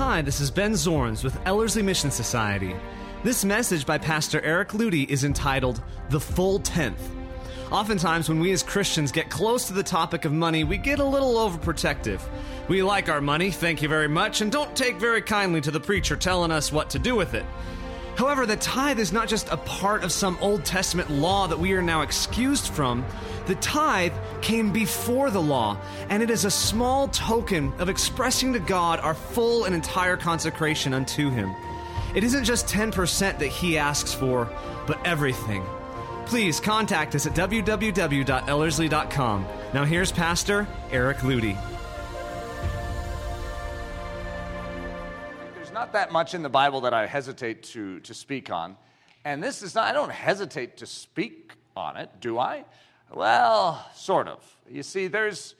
Hi, this is Ben Zorns with Ellerslie Mission Society. This message by Pastor Eric Ludy is entitled The Full Tenth. Oftentimes, when we as Christians get close to the topic of money, we get a little overprotective. We like our money, thank you very much, and don't take very kindly to the preacher telling us what to do with it. However, the tithe is not just a part of some Old Testament law that we are now excused from. The tithe came before the law, and it is a small token of expressing to God our full and entire consecration unto Him. It isn't just 10% that He asks for, but everything. Please contact us at www.ellerslie.com. Now, here's Pastor Eric Ludy. Not that much in the Bible that I hesitate to, to speak on. And this is not, I don't hesitate to speak on it, do I? Well, sort of. You see, there's,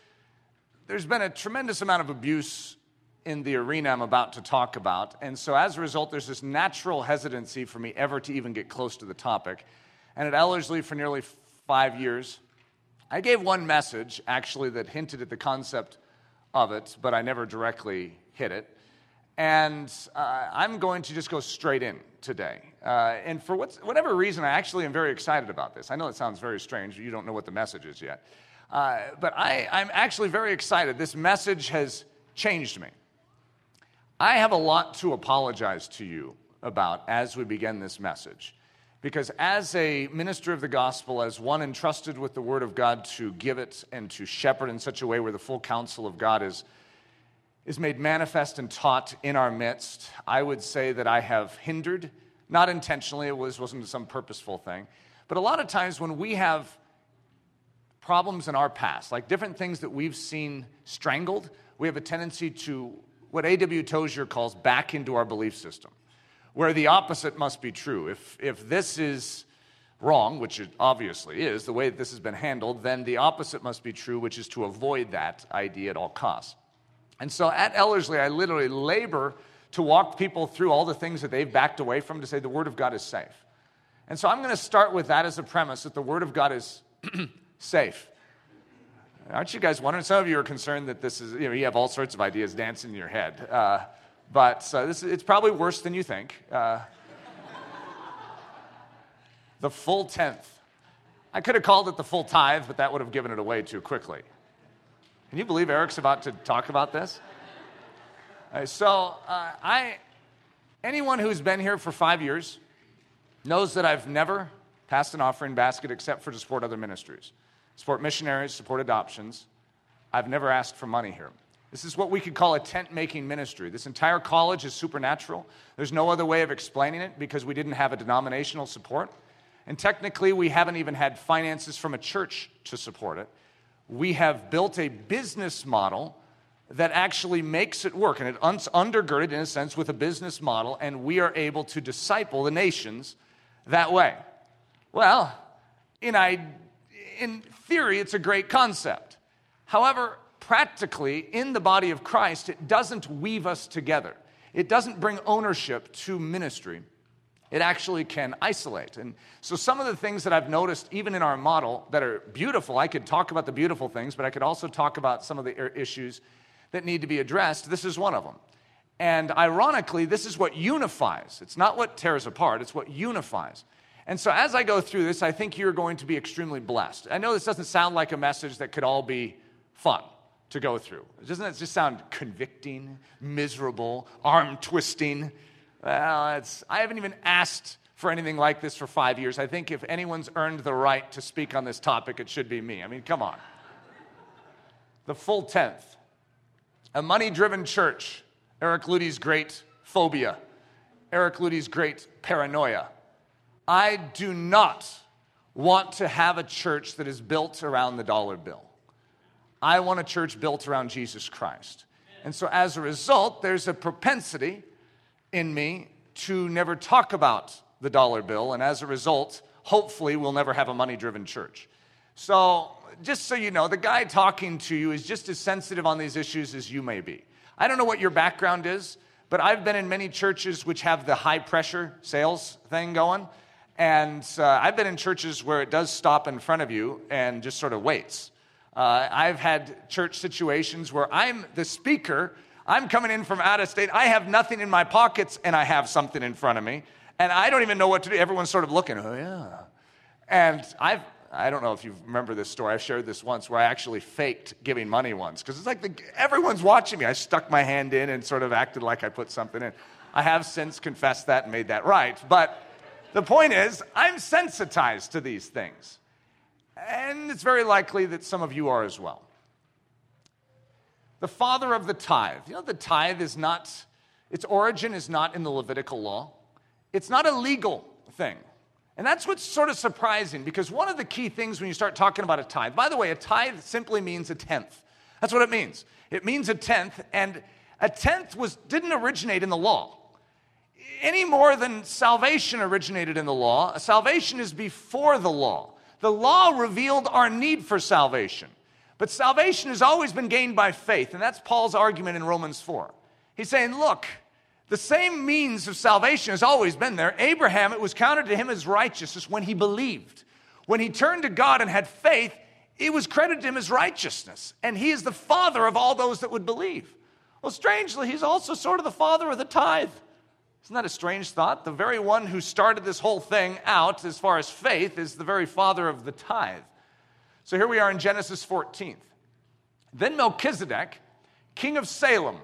there's been a tremendous amount of abuse in the arena I'm about to talk about. And so as a result, there's this natural hesitancy for me ever to even get close to the topic. And at Ellerslie for nearly five years, I gave one message actually that hinted at the concept of it, but I never directly hit it. And uh, I'm going to just go straight in today. Uh, and for whatever reason, I actually am very excited about this. I know it sounds very strange. You don't know what the message is yet. Uh, but I, I'm actually very excited. This message has changed me. I have a lot to apologize to you about as we begin this message. Because as a minister of the gospel, as one entrusted with the word of God to give it and to shepherd in such a way where the full counsel of God is, is made manifest and taught in our midst, I would say that I have hindered, not intentionally, it was, wasn't some purposeful thing, but a lot of times when we have problems in our past, like different things that we've seen strangled, we have a tendency to, what A.W. Tozer calls, back into our belief system where the opposite must be true. If, if this is wrong, which it obviously is, the way that this has been handled, then the opposite must be true, which is to avoid that idea at all costs. And so at Ellerslie, I literally labor to walk people through all the things that they've backed away from to say the Word of God is safe. And so I'm going to start with that as a premise that the Word of God is safe. Aren't you guys wondering? Some of you are concerned that this is, you know, you have all sorts of ideas dancing in your head. Uh, but uh, this, it's probably worse than you think. Uh, the full tenth. I could have called it the full tithe, but that would have given it away too quickly. Can you believe Eric's about to talk about this? Uh, so, uh, I, anyone who's been here for five years knows that I've never passed an offering basket except for to support other ministries, support missionaries, support adoptions. I've never asked for money here. This is what we could call a tent making ministry. This entire college is supernatural. There's no other way of explaining it because we didn't have a denominational support. And technically, we haven't even had finances from a church to support it. We have built a business model that actually makes it work. And it's undergirded, in a sense, with a business model, and we are able to disciple the nations that way. Well, in, I, in theory, it's a great concept. However, practically in the body of Christ, it doesn't weave us together. It doesn't bring ownership to ministry. It actually can isolate. And so, some of the things that I've noticed, even in our model, that are beautiful, I could talk about the beautiful things, but I could also talk about some of the issues that need to be addressed. This is one of them. And ironically, this is what unifies. It's not what tears apart, it's what unifies. And so, as I go through this, I think you're going to be extremely blessed. I know this doesn't sound like a message that could all be fun to go through. Doesn't that just sound convicting, miserable, arm twisting? Well, it's, I haven't even asked for anything like this for five years. I think if anyone's earned the right to speak on this topic, it should be me. I mean, come on. The full tenth. A money driven church. Eric Ludy's great phobia. Eric Ludy's great paranoia. I do not want to have a church that is built around the dollar bill. I want a church built around Jesus Christ. And so as a result, there's a propensity in me to never talk about the dollar bill. And as a result, hopefully, we'll never have a money driven church. So, just so you know, the guy talking to you is just as sensitive on these issues as you may be. I don't know what your background is, but I've been in many churches which have the high pressure sales thing going. And uh, I've been in churches where it does stop in front of you and just sort of waits. Uh, I've had church situations where I'm the speaker, I'm coming in from out of state. I have nothing in my pockets and I have something in front of me. And I don't even know what to do. Everyone's sort of looking, oh, yeah. And I've, I don't know if you remember this story. I've shared this once where I actually faked giving money once because it's like the, everyone's watching me. I stuck my hand in and sort of acted like I put something in. I have since confessed that and made that right. But the point is, I'm sensitized to these things. And it's very likely that some of you are as well. The father of the tithe. You know, the tithe is not, its origin is not in the Levitical law, it's not a legal thing. And that's what's sort of surprising because one of the key things when you start talking about a tithe, by the way, a tithe simply means a tenth. That's what it means. It means a tenth, and a tenth was, didn't originate in the law any more than salvation originated in the law. Salvation is before the law. The law revealed our need for salvation. But salvation has always been gained by faith, and that's Paul's argument in Romans 4. He's saying, look, the same means of salvation has always been there. Abraham, it was counted to him as righteousness when he believed. When he turned to God and had faith, it was credited to him as righteousness. And he is the father of all those that would believe. Well, strangely, he's also sort of the father of the tithe. Isn't that a strange thought? The very one who started this whole thing out as far as faith is the very father of the tithe. So here we are in Genesis 14. Then Melchizedek, king of Salem,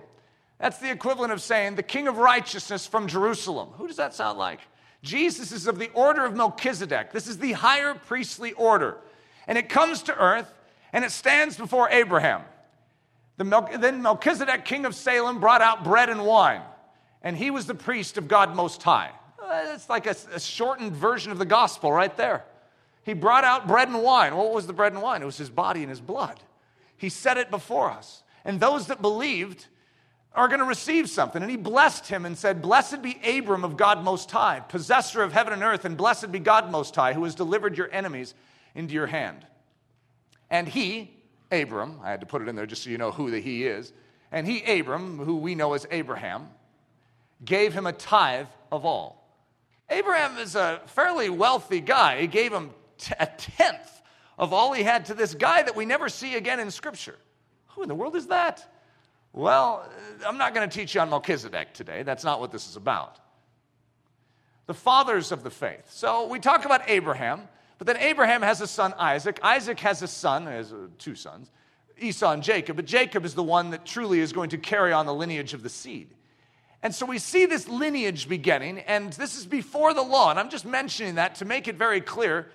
that's the equivalent of saying the king of righteousness from Jerusalem. Who does that sound like? Jesus is of the order of Melchizedek. This is the higher priestly order. And it comes to earth and it stands before Abraham. The Mel- then Melchizedek, king of Salem, brought out bread and wine and he was the priest of God Most High. Uh, it's like a, a, shortened version of the gospel right there. He brought out bread and wine. What was the bread and wine? It was his body and his blood. He set it before us. And those that believed are going to receive something. And he blessed him and said, Blessed be Abram of God Most High, possessor of heaven and earth, and blessed be God Most High, who has delivered your enemies into your hand. And he, Abram, I had to put it in there just so you know who the he is, and he, Abram, who we know as Abraham, gave him a tithe of all. Abraham is a fairly wealthy guy. He gave him t- a tenth of all he had to this guy that we never see again in Scripture. Who in the world is that? Well, I'm not going to teach you on Melchizedek today. That's not what this is about. The fathers of the faith. So we talk about Abraham, but then Abraham has a son, Isaac. Isaac has a son, has uh, two sons, Esau and Jacob. But Jacob is the one that truly is going to carry on the lineage of the seed. And so we see this lineage beginning, and this is before the law. And I'm just mentioning that to make it very clear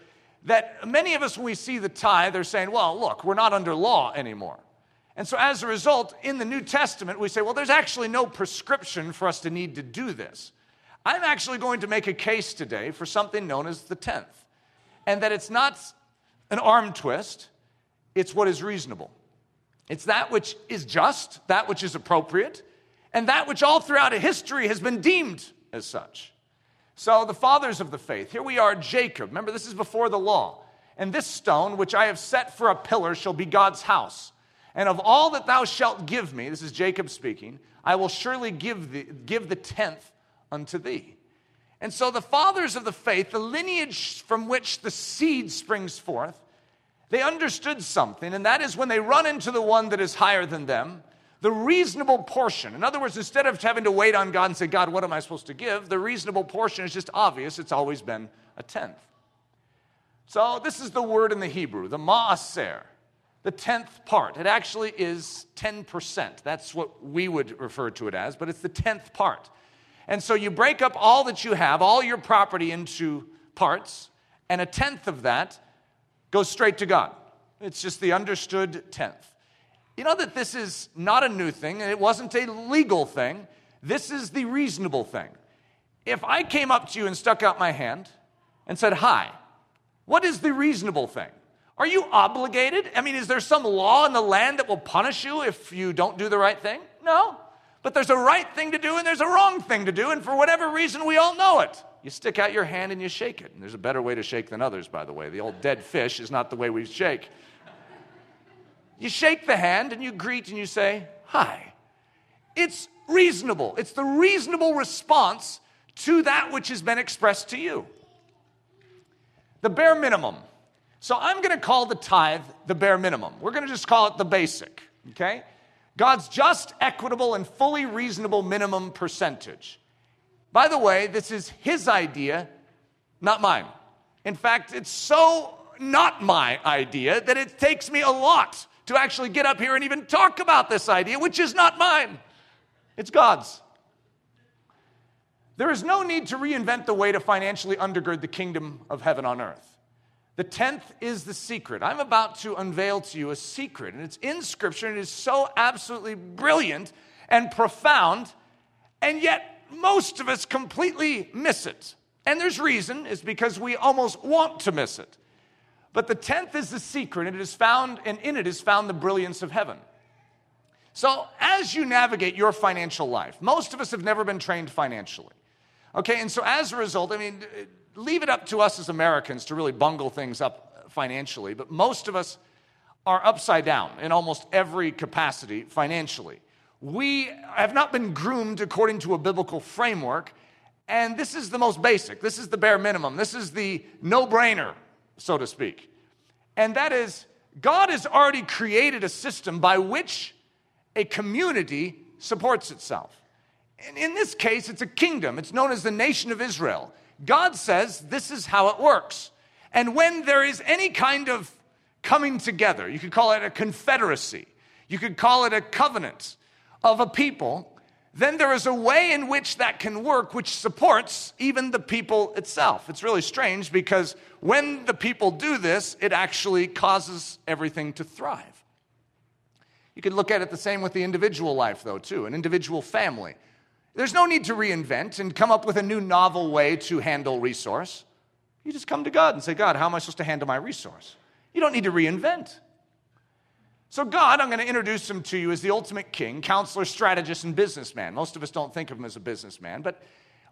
that many of us, when we see the tithe, are saying, well, look, we're not under law anymore. And so as a result, in the New Testament, we say, well, there's actually no prescription for us to need to do this. I'm actually going to make a case today for something known as the tenth, and that it's not an arm twist, it's what is reasonable. It's that which is just, that which is appropriate, and that which all throughout history has been deemed as such. So, the fathers of the faith, here we are, Jacob. Remember, this is before the law. And this stone, which I have set for a pillar, shall be God's house. And of all that thou shalt give me, this is Jacob speaking, I will surely give, thee, give the tenth unto thee. And so, the fathers of the faith, the lineage from which the seed springs forth, they understood something, and that is when they run into the one that is higher than them, the reasonable portion. In other words, instead of having to wait on God and say, God, what am I supposed to give? The reasonable portion is just obvious. It's always been a tenth. So this is the word in the Hebrew, the maaser, the tenth part. It actually is 10%. That's what we would refer to it as, but it's the tenth part. And so you break up all that you have, all your property into parts, and a tenth of that goes straight to God. It's just the understood tenth. You know that this is not a new thing, and it wasn't a legal thing. This is the reasonable thing. If I came up to you and stuck out my hand and said, Hi, what is the reasonable thing? Are you obligated? I mean, is there some law in the land that will punish you if you don't do the right thing? No. But there's a right thing to do and there's a wrong thing to do, and for whatever reason, we all know it. You stick out your hand and you shake it. And there's a better way to shake than others, by the way. The old dead fish is not the way we shake. You shake the hand and you greet and you say, Hi. It's reasonable. It's the reasonable response to that which has been expressed to you. The bare minimum. So I'm going to call the tithe the bare minimum. We're going to just call it the basic, okay? God's just, equitable, and fully reasonable minimum percentage. By the way, this is his idea, not mine. In fact, it's so not my idea that it takes me a lot to actually get up here and even talk about this idea, which is not mine. It's God's. There is no need to reinvent the way to financially undergird the kingdom of heaven on earth. The tenth is the secret. I'm about to unveil to you a secret, and it's in Scripture, and it is so absolutely brilliant and profound, and yet most of us completely miss it. And there's reason, is because we almost want to miss it. But the tenth is the secret, and it is found, and in it is found the brilliance of heaven. So, as you navigate your financial life, most of us have never been trained financially. Okay, and so as a result, I mean, leave it up to us as Americans to really bungle things up financially, but most of us are upside down in almost every capacity financially. We have not been groomed according to a biblical framework, and this is the most basic. This is the bare minimum. This is the no brainer, so to speak. And that is, God has already created a system by which a community supports itself. And in this case, it's a kingdom. It's known as the nation of Israel. God says this is how it works. And when there is any kind of coming together, you could call it a confederacy, you could call it a covenant of a people, then there is a way in which that can work which supports even the people itself. It's really strange because when the people do this, it actually causes everything to thrive. You could look at it the same with the individual life, though, too, an individual family. There's no need to reinvent and come up with a new novel way to handle resource. You just come to God and say, God, how am I supposed to handle my resource? You don't need to reinvent. So, God, I'm going to introduce him to you as the ultimate king, counselor, strategist, and businessman. Most of us don't think of him as a businessman, but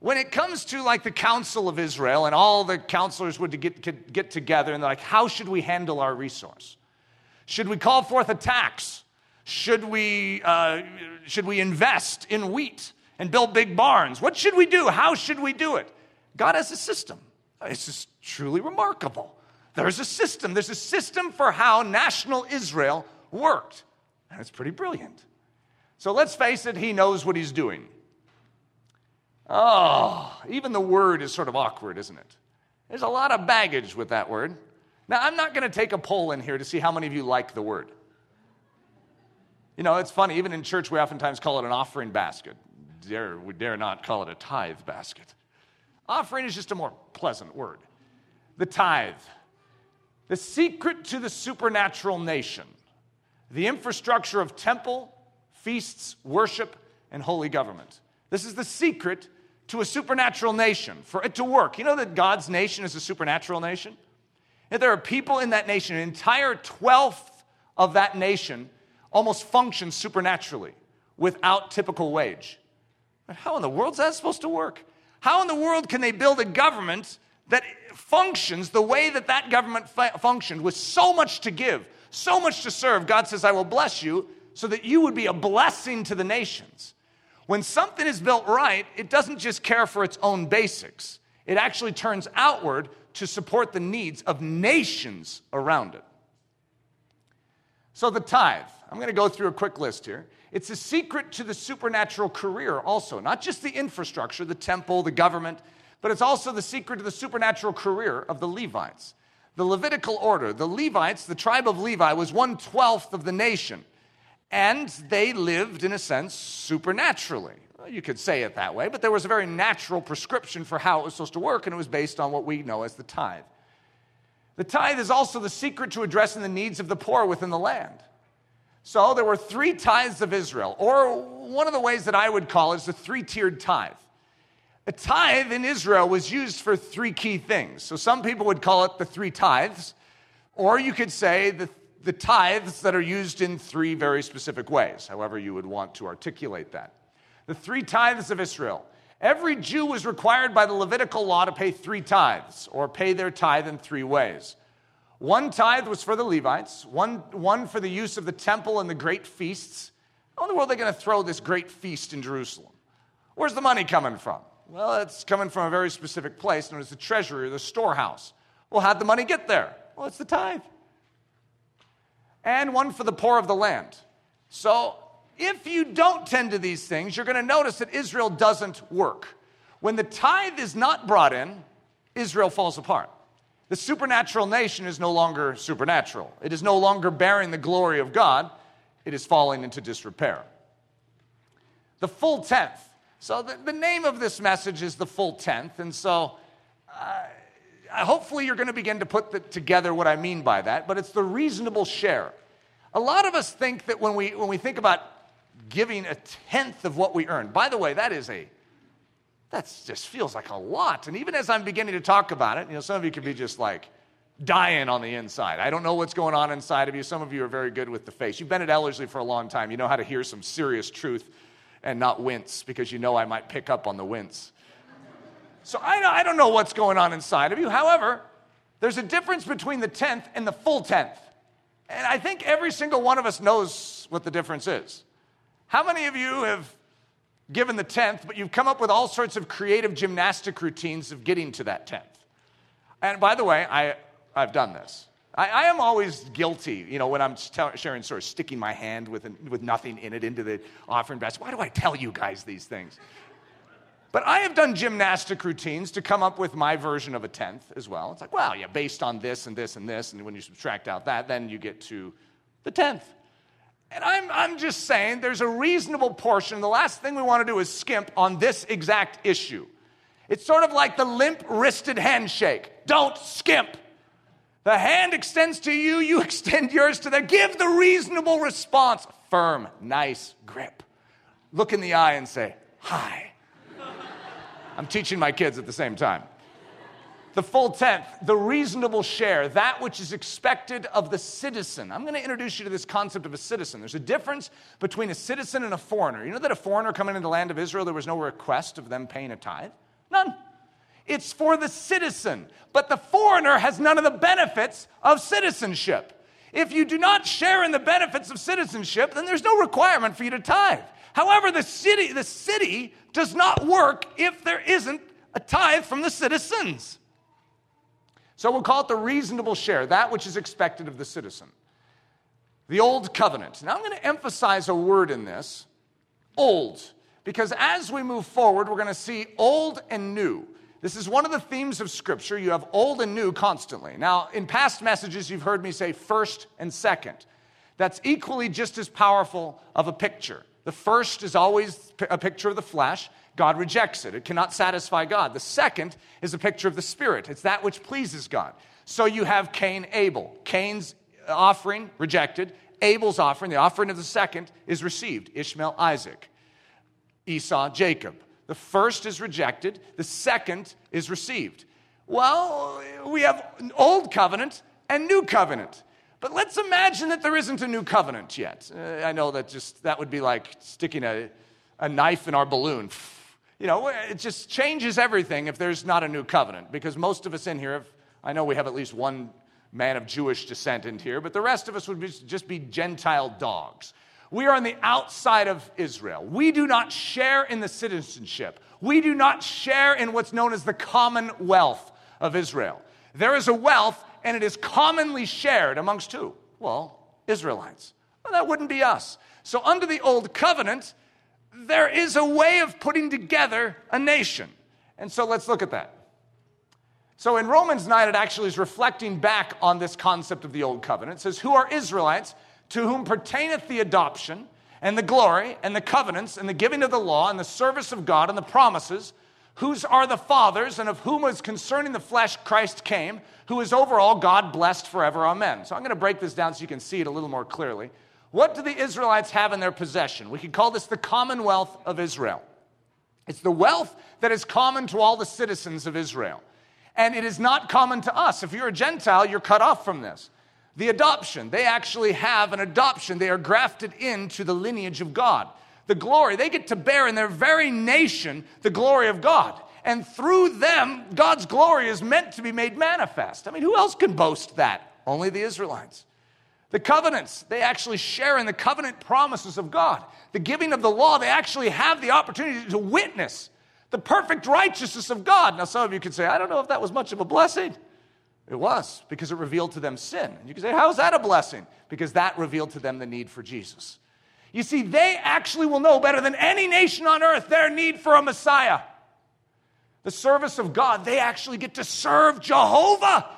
when it comes to like the council of Israel and all the counselors would get, get together and they're like, how should we handle our resource? Should we call forth a tax? Should we, uh, should we invest in wheat? and build big barns. What should we do? How should we do it? God has a system. It's just truly remarkable. There's a system. There's a system for how national Israel worked. And it's pretty brilliant. So let's face it, he knows what he's doing. Oh, even the word is sort of awkward, isn't it? There's a lot of baggage with that word. Now, I'm not going to take a poll in here to see how many of you like the word. You know, it's funny, even in church, we oftentimes call it an offering basket dare, we dare not call it a tithe basket. Offering is just a more pleasant word. The tithe, the secret to the supernatural nation, the infrastructure of temple, feasts, worship, and holy government. This is the secret to a supernatural nation, for it to work. You know that God's nation is a supernatural nation? And there are people in that nation, an entire twelfth of that nation almost functions supernaturally without typical wage. How in the world is that supposed to work? How in the world can they build a government that functions the way that that government functioned with so much to give, so much to serve? God says, I will bless you so that you would be a blessing to the nations. When something is built right, it doesn't just care for its own basics, it actually turns outward to support the needs of nations around it. So, the tithe, I'm going to go through a quick list here. It's a secret to the supernatural career, also, not just the infrastructure, the temple, the government, but it's also the secret to the supernatural career of the Levites. The Levitical order, the Levites, the tribe of Levi, was one twelfth of the nation, and they lived, in a sense, supernaturally. You could say it that way, but there was a very natural prescription for how it was supposed to work, and it was based on what we know as the tithe. The tithe is also the secret to addressing the needs of the poor within the land. So there were three tithes of Israel, or one of the ways that I would call it is the three tiered tithe. A tithe in Israel was used for three key things. So some people would call it the three tithes, or you could say the, the tithes that are used in three very specific ways, however you would want to articulate that. The three tithes of Israel. Every Jew was required by the Levitical law to pay three tithes, or pay their tithe in three ways. One tithe was for the Levites, one, one for the use of the temple and the great feasts. How in the world are they going to throw this great feast in Jerusalem? Where's the money coming from? Well, it's coming from a very specific place known as the treasury or the storehouse. Well, how'd the money get there? Well, it's the tithe. And one for the poor of the land. So if you don't tend to these things, you're going to notice that Israel doesn't work. When the tithe is not brought in, Israel falls apart. The supernatural nation is no longer supernatural. It is no longer bearing the glory of God. It is falling into disrepair. The full tenth. So, the, the name of this message is the full tenth. And so, uh, hopefully, you're going to begin to put the, together what I mean by that, but it's the reasonable share. A lot of us think that when we, when we think about giving a tenth of what we earn, by the way, that is a that just feels like a lot. And even as I'm beginning to talk about it, you know, some of you could be just like dying on the inside. I don't know what's going on inside of you. Some of you are very good with the face. You've been at Ellerslie for a long time. You know how to hear some serious truth and not wince because you know I might pick up on the wince. So I, don't know what's going on inside of you. However, there's a difference between the tenth and the full tenth. And I think every single one of us knows what the difference is. How many of you have given the tenth, but you've come up with all sorts of creative gymnastic routines of getting to that tenth? And by the way, I, I've done this. I, I am always guilty, you know, when I'm sharing, sort of sticking my hand with, with nothing in it into the offering basket. Why do I tell you guys these things? But I have done gymnastic routines to come up with my version of a tenth as well. It's like, well, yeah, based on this and this and this, and when you subtract out that, then you get to the tenth. And I'm, I'm just saying there's a reasonable portion. The last thing we want to do is skimp on this exact issue. It's sort of like the limp wristed handshake. Don't skimp. The hand extends to you, you extend yours to them. Give the reasonable response. Firm, nice grip. Look in the eye and say, Hi. I'm teaching my kids at the same time. The full tenth, the reasonable share, that which is expected of the citizen. I'm going to introduce you to this concept of a citizen. There's a difference between a citizen and a foreigner. You know that a foreigner coming into the land of Israel, there was no request of them paying a tithe? None. It's for the citizen. But the foreigner has none of the benefits of citizenship. If you do not share in the benefits of citizenship, then there's no requirement for you to tithe. However, the city, the city does not work if there isn't a tithe from the citizens. So we'll call it the reasonable share, that which is expected of the citizen. The old covenant. Now I'm going to emphasize a word in this old, because as we move forward, we're going to see old and new. This is one of the themes of Scripture. You have old and new constantly. Now, in past messages, you've heard me say first and second. That's equally just as powerful of a picture. The first is always a picture of the flesh. God rejects it. It cannot satisfy God. The second is a picture of the Spirit. It's that which pleases God. So you have Cain, Abel. Cain's offering rejected. Abel's offering, the offering of the second, is received. Ishmael, Isaac. Esau, Jacob. The first is rejected, the second is received. Well, we have old covenant and new covenant. But let's imagine that there isn't a new covenant yet. Uh, I know that just that would be like sticking a, a knife in our balloon. You know, it just changes everything if there's not a new covenant because most of us in here, have, I know we have at least one man of Jewish descent in here, but the rest of us would be, just be Gentile dogs. We are on the outside of Israel. We do not share in the citizenship. We do not share in what's known as the commonwealth of Israel. There is a wealth, and it is commonly shared amongst who? Well, Israelites. Well, that wouldn't be us. So, under the old covenant, there is a way of putting together a nation. And so, let's look at that. So, in Romans 9, it actually is reflecting back on this concept of the old covenant. It says, Who are Israelites? To whom pertaineth the adoption and the glory and the covenants and the giving of the law and the service of God and the promises, whose are the fathers and of whom was concerning the flesh Christ came, who is over all God blessed forever. Amen. So I'm going to break this down so you can see it a little more clearly. What do the Israelites have in their possession? We could call this the commonwealth of Israel. It's the wealth that is common to all the citizens of Israel. And it is not common to us. If you're a Gentile, you're cut off from this the adoption. They actually have an adoption. They are grafted into the lineage of God. The glory, they get to bear in their very nation the glory of God. And through them, God's glory is meant to be made manifest. I mean, who else can boast that? Only the Israelites. The covenants, they actually share in the covenant promises of God. The giving of the law, they actually have the opportunity to witness the perfect righteousness of God. Now, some of you could say, I don't know if that was much of a blessing. It was, because it revealed to them sin. And you can say, How is that a blessing? Because that revealed to them the need for Jesus. You see, they actually will know better than any nation on earth their need for a Messiah. The service of God, they actually get to serve Jehovah.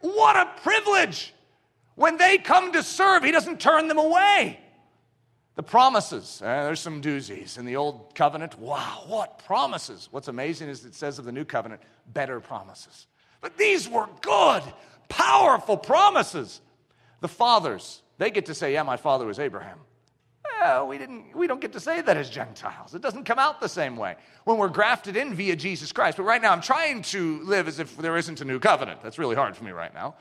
What a privilege! When they come to serve, He doesn't turn them away. The promises, uh, there's some doozies in the old covenant. Wow, what promises! What's amazing is it says of the new covenant, better promises. But these were good, powerful promises. The fathers, they get to say, Yeah, my father was Abraham. Well, we, didn't, we don't get to say that as Gentiles. It doesn't come out the same way when we're grafted in via Jesus Christ. But right now, I'm trying to live as if there isn't a new covenant. That's really hard for me right now.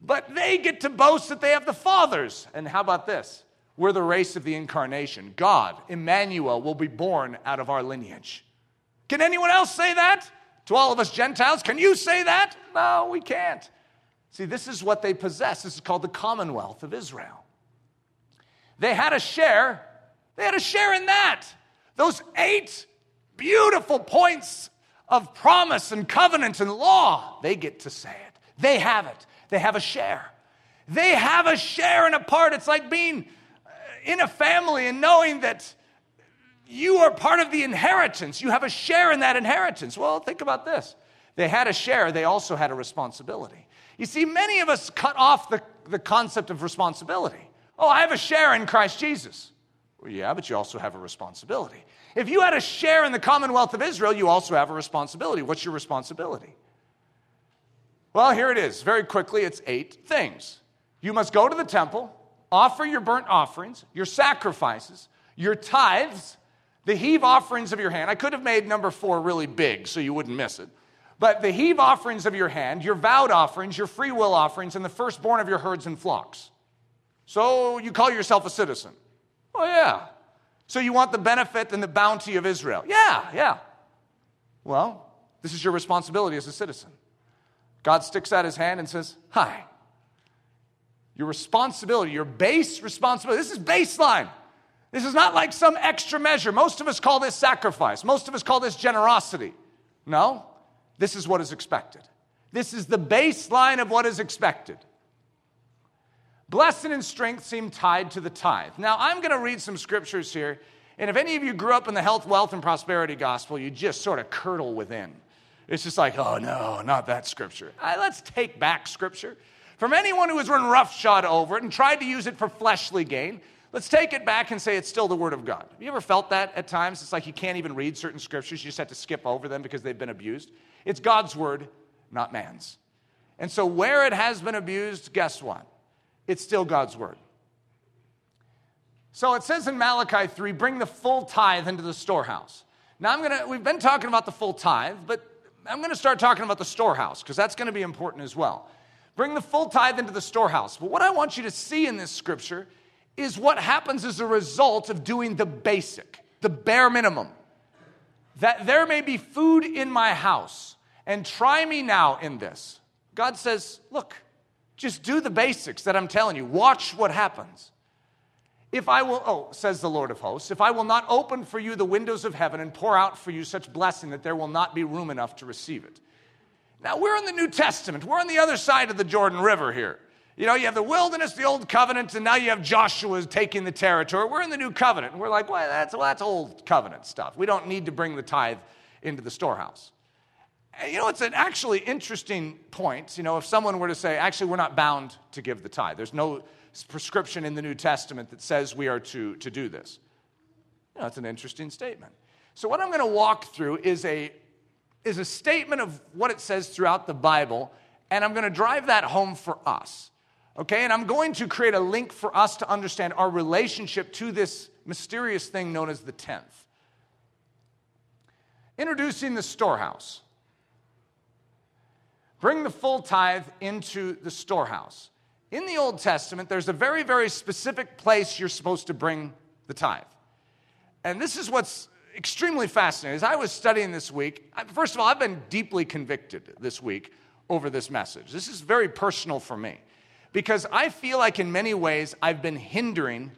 But they get to boast that they have the fathers. And how about this? We're the race of the incarnation. God, Emmanuel, will be born out of our lineage. Can anyone else say that? To all of us Gentiles, can you say that? No, we can't. See, this is what they possess. This is called the Commonwealth of Israel. They had a share, they had a share in that. Those eight beautiful points of promise and covenant and law, they get to say it. They have it. They have a share. They have a share and a part. It's like being uh, in a family and knowing that you are part of the inheritance. You have a share in that inheritance. Well, think about this. They had a share, they also had a responsibility. You see, many of us cut off the, the concept of responsibility. Oh, I have a share in Christ Jesus. Well, yeah, but you also have a responsibility. If you had a share in the Commonwealth of Israel, you also have a responsibility. What's your responsibility? Well, here it is. Very quickly, it's eight things. You must go to the temple, offer your burnt offerings, your sacrifices, your tithes, the heave offerings of your hand. I could have made number four really big so you wouldn't miss it. But the heave offerings of your hand, your vowed offerings, your free will offerings, and the firstborn of your herds and flocks. So you call yourself a citizen? Oh, yeah. So you want the benefit and the bounty of Israel? Yeah, yeah. Well, this is your responsibility as a citizen. God sticks out his hand and says, Hi. Your responsibility, your base responsibility, this is baseline. This is not like some extra measure. Most of us call this sacrifice, most of us call this generosity. No, this is what is expected. This is the baseline of what is expected. Blessing and strength seem tied to the tithe. Now, I'm going to read some scriptures here, and if any of you grew up in the health, wealth, and prosperity gospel, you just sort of curdle within. It's just like, oh no, not that scripture. Right, let's take back scripture. From anyone who has run roughshod over it and tried to use it for fleshly gain, let's take it back and say it's still the Word of God. Have you ever felt that at times? It's like you can't even read certain scriptures, you just have to skip over them because they've been abused. It's God's Word, not man's. And so, where it has been abused, guess what? it's still God's word. So it says in Malachi 3 bring the full tithe into the storehouse. Now I'm to, we've been talking about the full tithe, but I'm to start talking about the storehouse because that's to be important as well. Bring the full tithe into the storehouse. But what I want you to see in this scripture is what happens as a result of doing the basic, the bare minimum. That there may be food in my house, and try me now in this. God says, Look, just do the basics that I'm telling you. Watch what happens. If I will, oh, says the Lord of hosts, if I will not open for you the windows of heaven and pour out for you such blessing that there will not be room enough to receive it. Now, we're in the New Testament. We're on the other side of the Jordan River here. You know, you have the wilderness, the old covenant, and now you have Joshua taking the territory. We're in the new covenant. And we're like, well, that's, well, that's old covenant stuff. We don't need to bring the tithe into the storehouse. You know, it's an actually interesting point. You know, if someone were to say, actually, we're not bound to give the tithe, there's no prescription in the New Testament that says we are to, to do this. You know, that's an interesting statement. So, what I'm going to walk through is a, is a statement of what it says throughout the Bible, and I'm going to drive that home for us. Okay, and I'm going to create a link for us to understand our relationship to this mysterious thing known as the tenth. Introducing the storehouse. Bring the full tithe into the storehouse. In the Old Testament, there's a very, very specific place you're supposed to bring the tithe. And this is what's extremely fascinating. As I was studying this week, first of all, I've been deeply convicted this week over this message. This is very personal for me because I feel like in many ways I've been hindering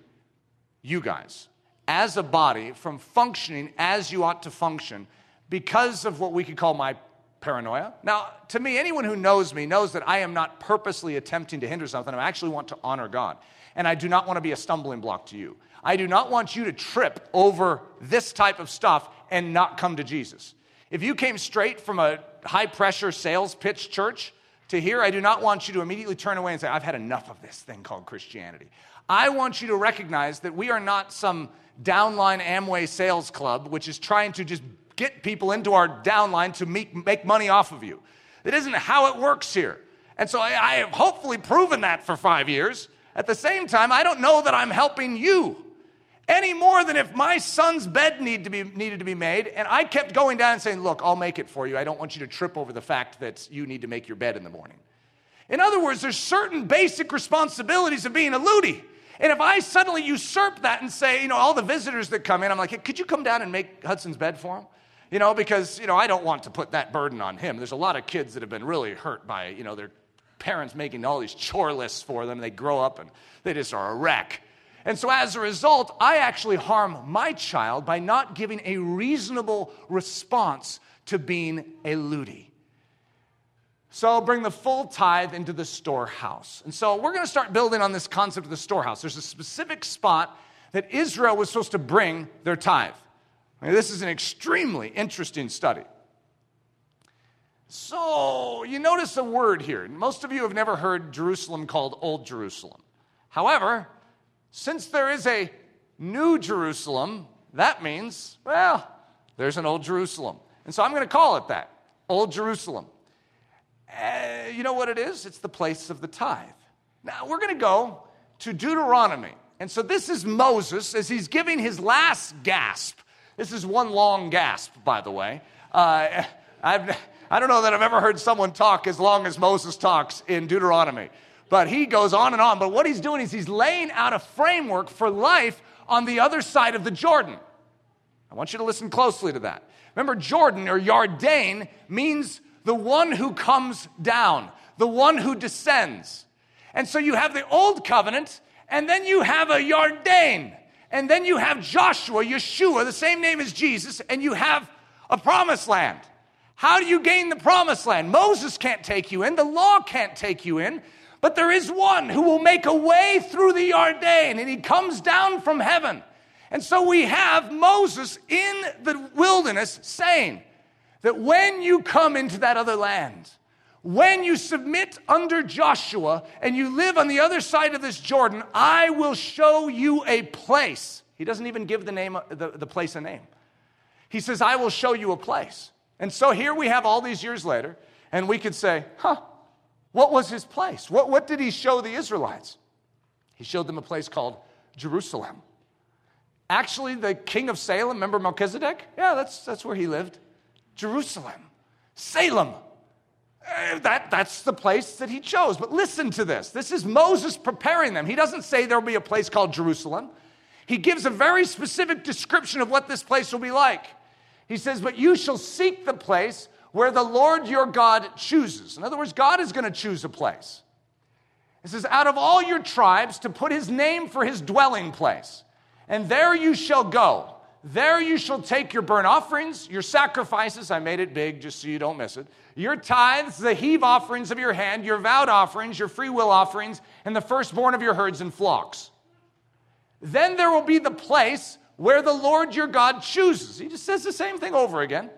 you guys as a body from functioning as you ought to function because of what we could call my paranoia. Now, to me, anyone who knows me knows that I am not purposely attempting to hinder something. I actually want to honor God. And I do not want to be a stumbling block to you. I do not want you to trip over this type of stuff and not come to Jesus. If you came straight from a high pressure sales pitch church to hear, I do not want you to immediately turn away and say, I've had enough of this thing called Christianity. I want you to recognize that we are not some downline Amway sales club, which is trying to just get people into our downline to make, make money off of you. It isn't how it works here. And so I, I have hopefully proven that for five years. At the same time, I don't know that I'm helping you any more than if my son's bed need to be, needed to be made and I kept going down and saying, Look, I'll make it for you. I don't want you to trip over the fact that you need to make your bed in the morning. In other words, there's certain basic responsibilities of being a Ludy. And if I suddenly usurp that and say, you know, all the visitors that come in, I'm like, hey, could you come down and make Hudson's bed for him? You know, because, you know, I don't want to put that burden on him. There's a lot of kids that have been really hurt by, you know, their parents making all these chore lists for them. And they grow up and they just are a wreck. And so as a result, I actually harm my child by not giving a reasonable response to being a Ludy. So bring the full tithe into the storehouse. And so we're going to start building on this concept of the storehouse. There's a specific spot that Israel was supposed to bring their tithe. this is an extremely interesting study. So, you notice a word here. Most of you have never heard Jerusalem called Old Jerusalem. However, since there is a New Jerusalem, that means, well, there's an Old Jerusalem. And so I'm going to call it that Old Jerusalem. Uh, you know what it is? It's the place of the tithe. Now, we're going to go to Deuteronomy. And so this is Moses as he's giving his last gasp. This is one long gasp, by the way. Uh, I've, I don't know that I've ever heard someone talk as long as Moses talks in Deuteronomy. But he goes on and on. But what he's doing is he's laying out a framework for life on the other side of the Jordan. I want you to listen closely to that. Remember, Jordan or Yarden means the one who comes down, the one who descends. And so you have the old covenant, and then you have a Yarden, and then you have Joshua, Yeshua, the same name as Jesus, and you have a promised land. How do you gain the promised land? Moses can't take you in, the law can't take you in, but there is one who will make a way through the Yarden, and he comes down from heaven. And so we have Moses in the wilderness saying, that when you come into that other land, when you submit under Joshua and you live on the other side of this Jordan, I will show you a place. He doesn't even give the name the, the place a name. He says, I will show you a place. And so here we have all these years later, and we could say, huh, what was his place? What, what did he show the Israelites? He showed them a place called Jerusalem. Actually, the king of Salem, remember Melchizedek? Yeah, that's, that's where he lived. Jerusalem, Salem. Uh, that, that's the place that he chose. But listen to this. This is Moses preparing them. He doesn't say there'll be a place called Jerusalem. He gives a very specific description of what this place will be like. He says, But you shall seek the place where the Lord your God chooses. In other words, God is going to choose a place. It says, Out of all your tribes to put his name for his dwelling place. And there you shall go. There you shall take your burnt offerings, your sacrifices. I made it big just so you don't miss it. Your tithes, the heave offerings of your hand, your vowed offerings, your free will offerings, and the firstborn of your herds and flocks. Then there will be the place where the Lord your God chooses. He just says the same thing over again.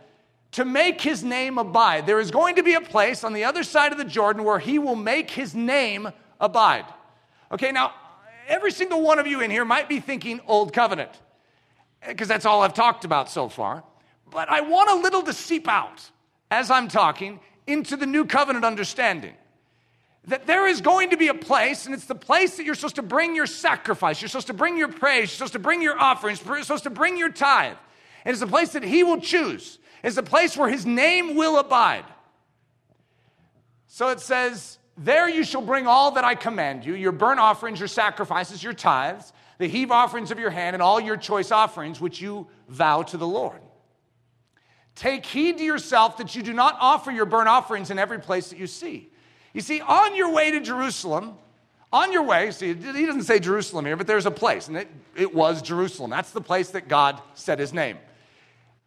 To make his name abide. There is going to be a place on the other side of the Jordan where he will make his name abide. Okay, now, every single one of you in here might be thinking Old Covenant because that's all I've talked about so far. But I want a little to seep out as I'm talking into the new covenant understanding. That there is going to be a place, and it's the place that you're supposed to bring your sacrifice, you're supposed to bring your praise, you're supposed to bring your offerings, you're supposed to bring your tithe. And it's a place that He will choose, it's a place where His name will abide. So it says, There you shall bring all that I command you your burnt offerings, your sacrifices, your tithes the heave offerings of your hand, and all your choice offerings which you vow to the Lord. Take heed to yourself that you do not offer your burnt offerings in every place that you see. You see, on your way to Jerusalem, on your way, see, he doesn't say Jerusalem here, but there's a place, and it, it was Jerusalem. That's the place that God said his name.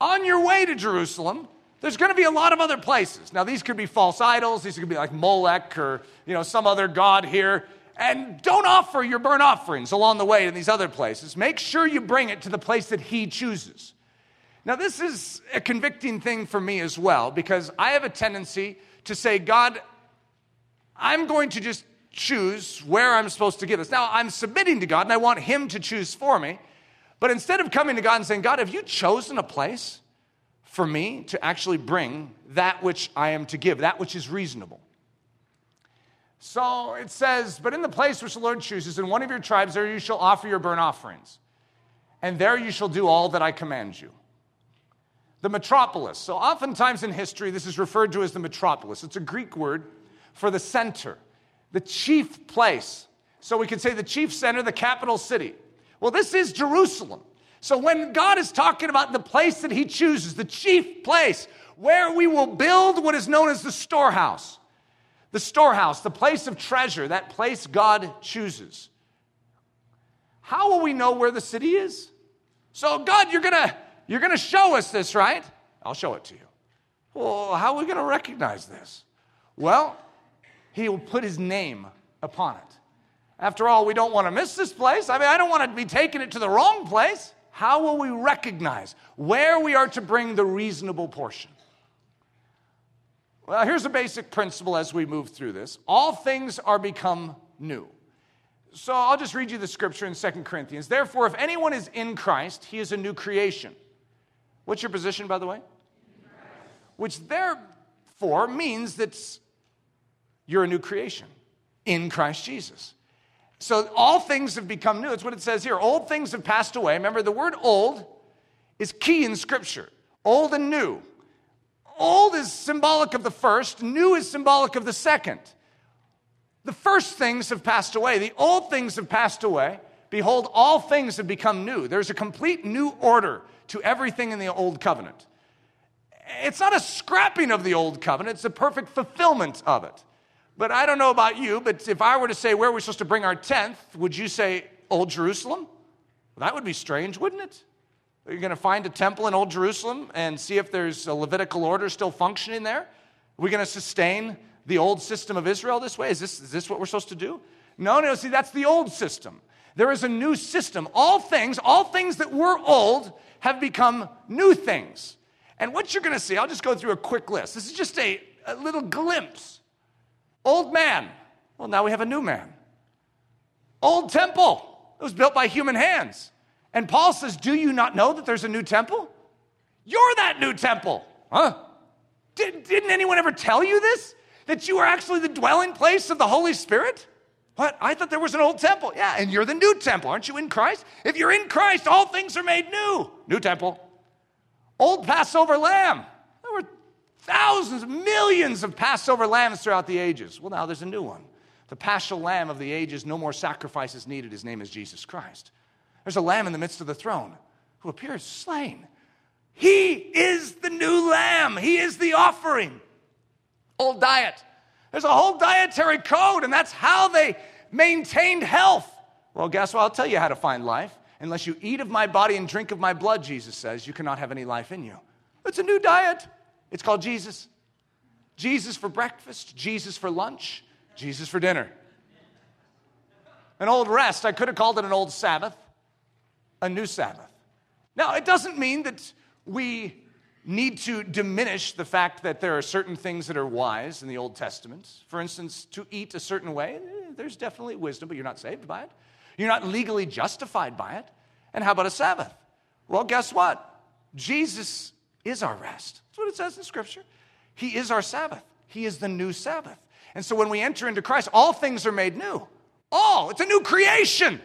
On your way to Jerusalem, there's going to be a lot of other places. Now, these could be false idols. These could be like Molech or, you know, some other god here. And don't offer your burnt offerings along the way in these other places. Make sure you bring it to the place that he chooses. Now, this is a convicting thing for me as well because I have a tendency to say, God, I'm going to just choose where I'm supposed to give this. Now, I'm submitting to God and I want Him to choose for me. But instead of coming to God and saying, God, have you chosen a place for me to actually bring that which I am to give, that which is reasonable? So it says, But in the place which the Lord chooses, in one of your tribes, there you shall offer your burnt offerings, and there you shall do all that I command you. The metropolis. So oftentimes in history, this is referred to as the metropolis. It's a Greek word for the center the chief place. So we could say the chief center, the capital city. Well, this is Jerusalem. So when God is talking about the place that He chooses, the chief place where we will build what is known as the storehouse, the storehouse, the place of treasure, that place God chooses. How will we know where the city is? So, God, you're gonna, you're gonna show us this, right? I'll show it to you. Well, how are we gonna recognize this? Well, he will put his name upon it. After all, we don't want to miss this place. I mean, I don't want to be taking it to the wrong place. How will we recognize where we are to bring the reasonable portion? Well, here's a basic principle as we move through this all things are become new. So I'll just read you the scripture in 2 Corinthians. Therefore, if anyone is in Christ, he is a new creation. What's your position, by the way? Which therefore means that you're a new creation in Christ Jesus. So all things have become new. That's what it says here. Old things have passed away. Remember, the word old is key in Scripture old and new. Old is symbolic of the first, new is symbolic of the second. The first things have passed away, the old things have passed away. Behold, all things have become new. There's a complete new order to everything in the old covenant. It's not a scrapping of the old covenant, it's a perfect fulfillment of it. But I don't know about you, but if I were to say where we're supposed to bring our tenth, would you say Old Jerusalem? Well, that would be strange, wouldn't it? Are you going to find a temple in Old Jerusalem and see if there's a Levitical order still functioning there? Are we going to sustain the old system of Israel this way? Is this, is this what we're supposed to do? No, no, see, that's the old system. There is a new system. All things, all things that were old have become new things. And what you're going to see, I'll just go through a quick list. This is just a, a little glimpse Old man. Well, now we have a new man. Old temple. It was built by human hands. And Paul says, Do you not know that there's a new temple? You're that new temple. Huh? Did, didn't anyone ever tell you this? That you are actually the dwelling place of the Holy Spirit? What? I thought there was an old temple. Yeah, and you're the new temple. Aren't you in Christ? If you're in Christ, all things are made new. New temple. Old Passover lamb thousands, millions of Passover lambs throughout the ages. Well, now there's a new one. The paschal lamb of the ages, no more sacrifices needed. His name is Jesus Christ. There's a lamb in the midst of the throne who appears slain. He is the new lamb, he is the offering. Old diet. There's a whole dietary code, and that's how they maintained health. Well, guess what? I'll tell you how to find life. Unless you eat of my body and drink of my blood, Jesus says, you cannot have any life in you. It's a new diet. It's called Jesus. Jesus for breakfast, Jesus for lunch, Jesus for dinner. An old rest, I could have called it an old Sabbath, a new Sabbath. Now, it doesn't mean that we need to diminish the fact that there are certain things that are wise in the Old Testament. For instance, to eat a certain way, eh, there's definitely wisdom, but you're not saved by it. You're not legally justified by it. And how about a Sabbath? Well, guess what? Jesus is our rest. That's what it says in Scripture. He is our Sabbath, He is the new Sabbath. And so when we enter into Christ, all things are made new. All. It's a new creation.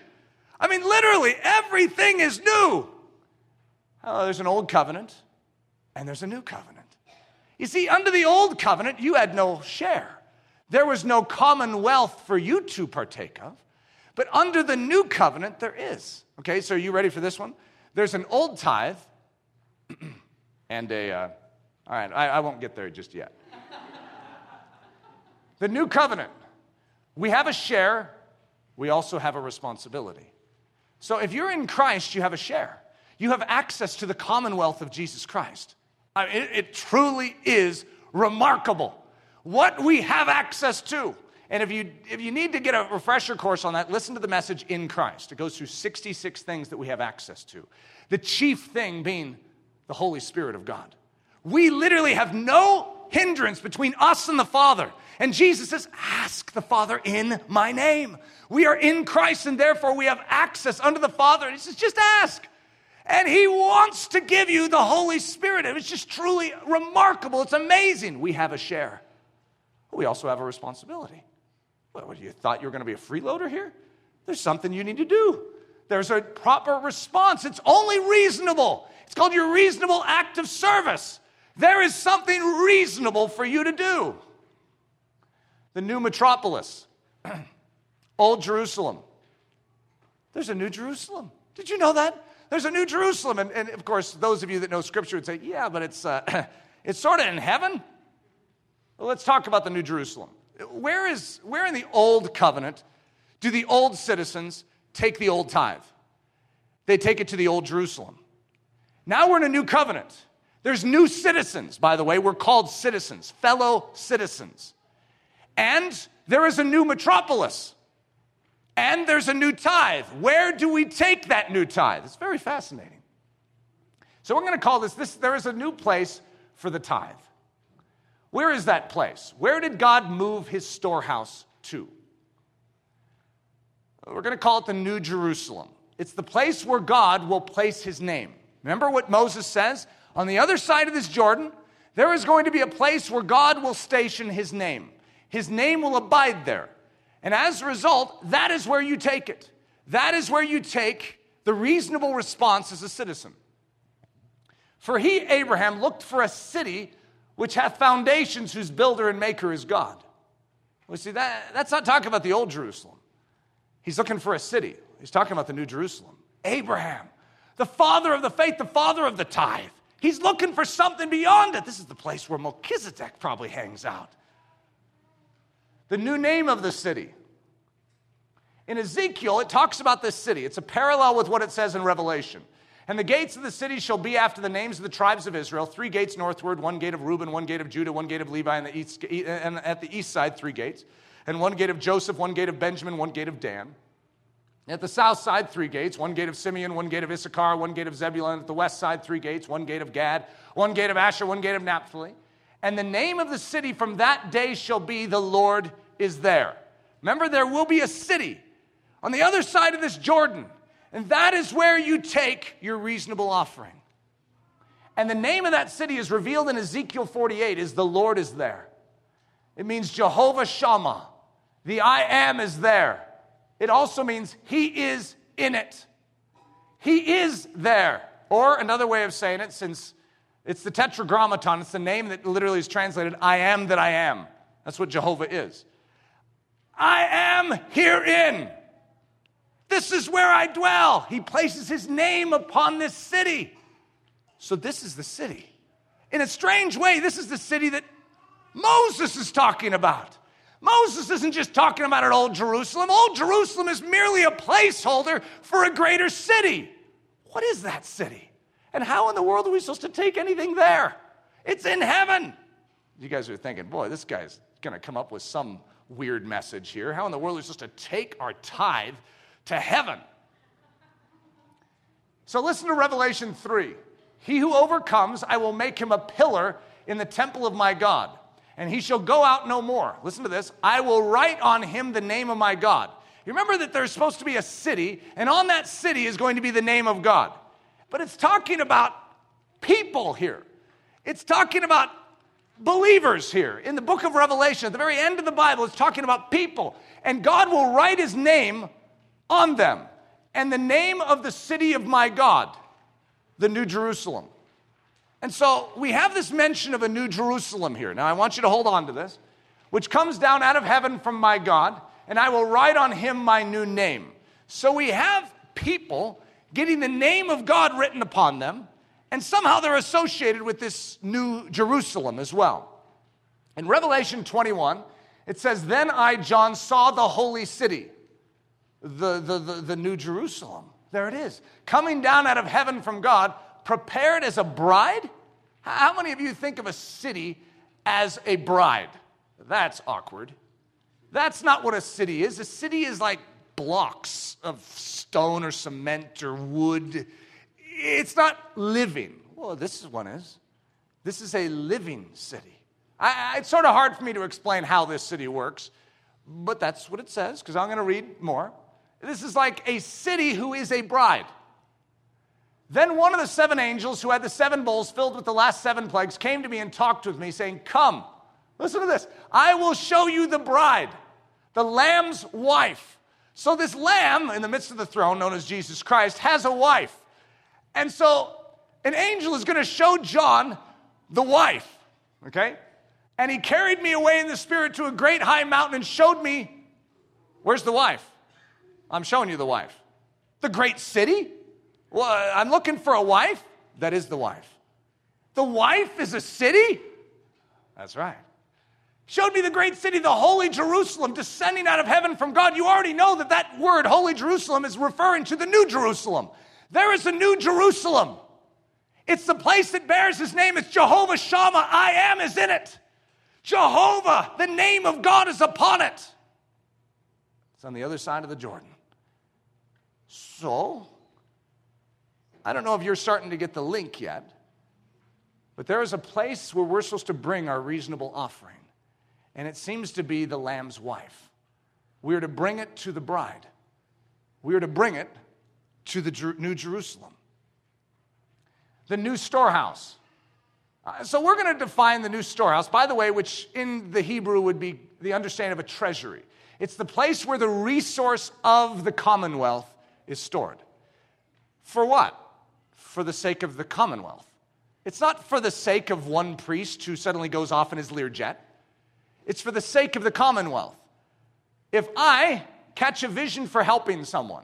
I mean, literally, everything is new. Oh, there's an old covenant and there's a new covenant. You see, under the old covenant, you had no share. There was no commonwealth for you to partake of. But under the new covenant, there is. Okay, so are you ready for this one? There's an old tithe and a, uh, all right, I, I won't get there just yet. the new covenant, we have a share, we also have a responsibility. So if you're in Christ, you have a share. You have access to the commonwealth of Jesus Christ. I mean, it, it truly is remarkable what we have access to. And if you, if you need to get a refresher course on that, listen to the message in Christ. It goes through 66 things that we have access to. The chief thing being the Holy Spirit of God. We literally have no hindrance between us and the Father. And Jesus says, Ask the Father in my name. We are in Christ, and therefore we have access unto the Father. And he says, Just ask. And he wants to give you the Holy Spirit. And It's just truly remarkable. It's amazing. We have a share. We also have a responsibility. What, you thought you were going to be a freeloader here? There's something you need to do. There's a proper response. It's only reasonable. It's called your reasonable act of service. There is something reasonable for you to do. The new metropolis, Old Jerusalem. There's a new Jerusalem. Did you know that? There's a new Jerusalem. And, and of course, those of you that know Scripture would say, yeah, but it's, uh, it's sort of in heaven. Well, let's talk about the new Jerusalem. Where, is, where in the old covenant do the old citizens take the old tithe? They take it to the old Jerusalem. Now we're in a new covenant. There's new citizens, by the way. We're called citizens, fellow citizens. And there is a new metropolis. And there's a new tithe. Where do we take that new tithe? It's very fascinating. So we're going to call this, this there is a new place for the tithe. Where is that place? Where did God move his storehouse to? We're going to call it the New Jerusalem. It's the place where God will place his name. Remember what Moses says? On the other side of this Jordan, there is going to be a place where God will station his name. His name will abide there. And as a result, that is where you take it. That is where you take the reasonable response as a citizen. For he, Abraham, looked for a city which hath foundations, whose builder and maker is God. Well, see, that, that's not talking about the old Jerusalem. He's looking for a city. He's talking about the new Jerusalem. Abraham, the father of the faith, the father of the tithe. He's looking for something beyond it. This is the place where Melchizedek probably hangs out. The new name of the city. In Ezekiel, it talks about this city. It's a parallel with what it says in Revelation. And the gates of the city shall be after the names of the tribes of Israel three gates northward, one gate of Reuben, one gate of Judah, one gate of Levi, and, east, and at the east side, three gates, and one gate of Joseph, one gate of Benjamin, one gate of Dan. At the south side, three gates one gate of Simeon, one gate of Issachar, one gate of Zebulun. At the west side, three gates one gate of Gad, one gate of Asher, one gate of Naphtali. And the name of the city from that day shall be the Lord is there. Remember, there will be a city on the other side of this Jordan and that is where you take your reasonable offering. And the name of that city is revealed in Ezekiel 48 is the Lord is there. It means Jehovah Shammah. The I am is there. It also means he is in it. He is there. Or another way of saying it, since it's the tetragrammaton, it's the name that literally is translated, I am that I am. That's what Jehovah is. I am herein. This is where I dwell. He places his name upon this city. So, this is the city. In a strange way, this is the city that Moses is talking about. Moses isn't just talking about an old Jerusalem. Old Jerusalem is merely a placeholder for a greater city. What is that city? And how in the world are we supposed to take anything there? It's in heaven. You guys are thinking, boy, this guy's going to come up with some weird message here. How in the world are we supposed to take our tithe to heaven. So listen to Revelation 3. He who overcomes, I will make him a pillar in the temple of my God, and he shall go out no more. Listen to this I will write on him the name of my God. You remember that there's supposed to be a city, and on that city is going to be the name of God. But it's talking about people here. It's talking about believers here. In the book of Revelation, at the very end of the Bible, it's talking about people. And God will write his name on them, and the name of the city of my God, the New Jerusalem. And so we have this mention of a New Jerusalem here. Now I want you to hold on to this, which comes down out of heaven from my God, and I will write on him my new name. So we have people getting the name of God written upon them, and somehow they're associated with this New Jerusalem as well. In Revelation 21, it says, Then I, John, saw the holy city the, the, the, the New Jerusalem. There it is. Coming down out of heaven from God, prepared as a bride How many of you think of a city as a bride? That's awkward. That's not what a city is. A city is like blocks of stone or cement or wood. It's not living. Well, this one is. This is a living city. I, it's sort of hard for me to explain how this city works, but that's what it says because I'm going to read more. This is like a city who is a bride. Then one of the seven angels who had the seven bowls filled with the last seven plagues came to me and talked with me, saying, Come, listen to this. I will show you the bride, the Lamb's wife. So, this Lamb in the midst of the throne, known as Jesus Christ, has a wife. And so, an angel is going to show John the wife, okay? And he carried me away in the spirit to a great high mountain and showed me, where's the wife? I'm showing you the wife. The great city? Well, I'm looking for a wife. That is the wife. The wife is a city? That's right. Showed me the great city, the holy Jerusalem, descending out of heaven from God. You already know that that word, holy Jerusalem, is referring to the new Jerusalem. There is a new Jerusalem. It's the place that bears his name. It's Jehovah Shammah. I am is in it. Jehovah, the name of God is upon it. It's on the other side of the Jordan. So, I don't know if you're starting to get the link yet, but there is a place where we're supposed to bring our reasonable offering, and it seems to be the Lamb's wife. We are to bring it to the bride, we are to bring it to the New Jerusalem, the new storehouse. Uh, so, we're going to define the new storehouse, by the way, which in the Hebrew would be the understanding of a treasury. It's the place where the resource of the commonwealth is stored. For what? For the sake of the commonwealth. It's not for the sake of one priest who suddenly goes off in his Learjet. It's for the sake of the commonwealth. If I catch a vision for helping someone,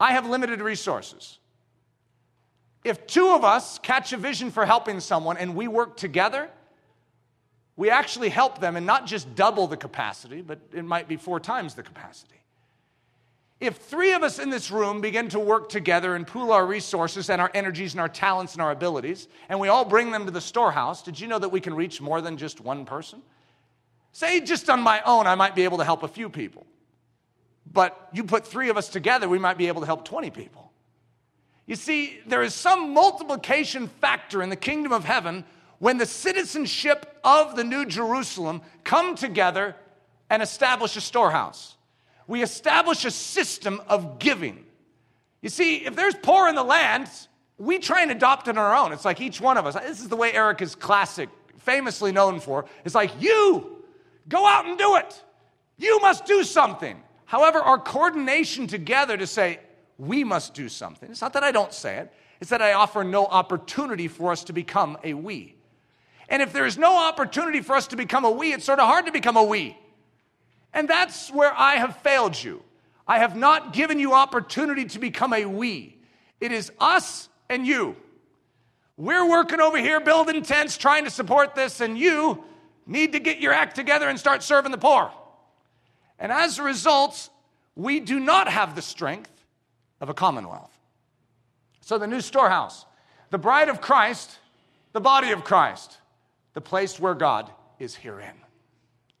I have limited resources. If two of us catch a vision for helping someone and we work together, we actually help them and not just double the capacity, but it might be four times the capacity. If three of us in this room begin to work together and pool our resources and our energies and our talents and our abilities, and we all bring them to the storehouse, did you know that we can reach more than just one person? Say, just on my own, I might be able to help a few people. But you put three of us together, we might be able to help 20 people. You see, there is some multiplication factor in the kingdom of heaven when the citizenship of the New Jerusalem come together and establish a storehouse. We establish a system of giving. You see, if there's poor in the land, we try and adopt it on our own. It's like each one of us. This is the way Eric is classic, famously known for. It's like, you go out and do it. You must do something. However, our coordination together to say, we must do something, it's not that I don't say it, it's that I offer no opportunity for us to become a we. And if there is no opportunity for us to become a we, it's sort of hard to become a we. And that's where I have failed you. I have not given you opportunity to become a we. It is us and you. We're working over here building tents, trying to support this, and you need to get your act together and start serving the poor. And as a result, we do not have the strength of a commonwealth. So, the new storehouse, the bride of Christ, the body of Christ, the place where God is herein.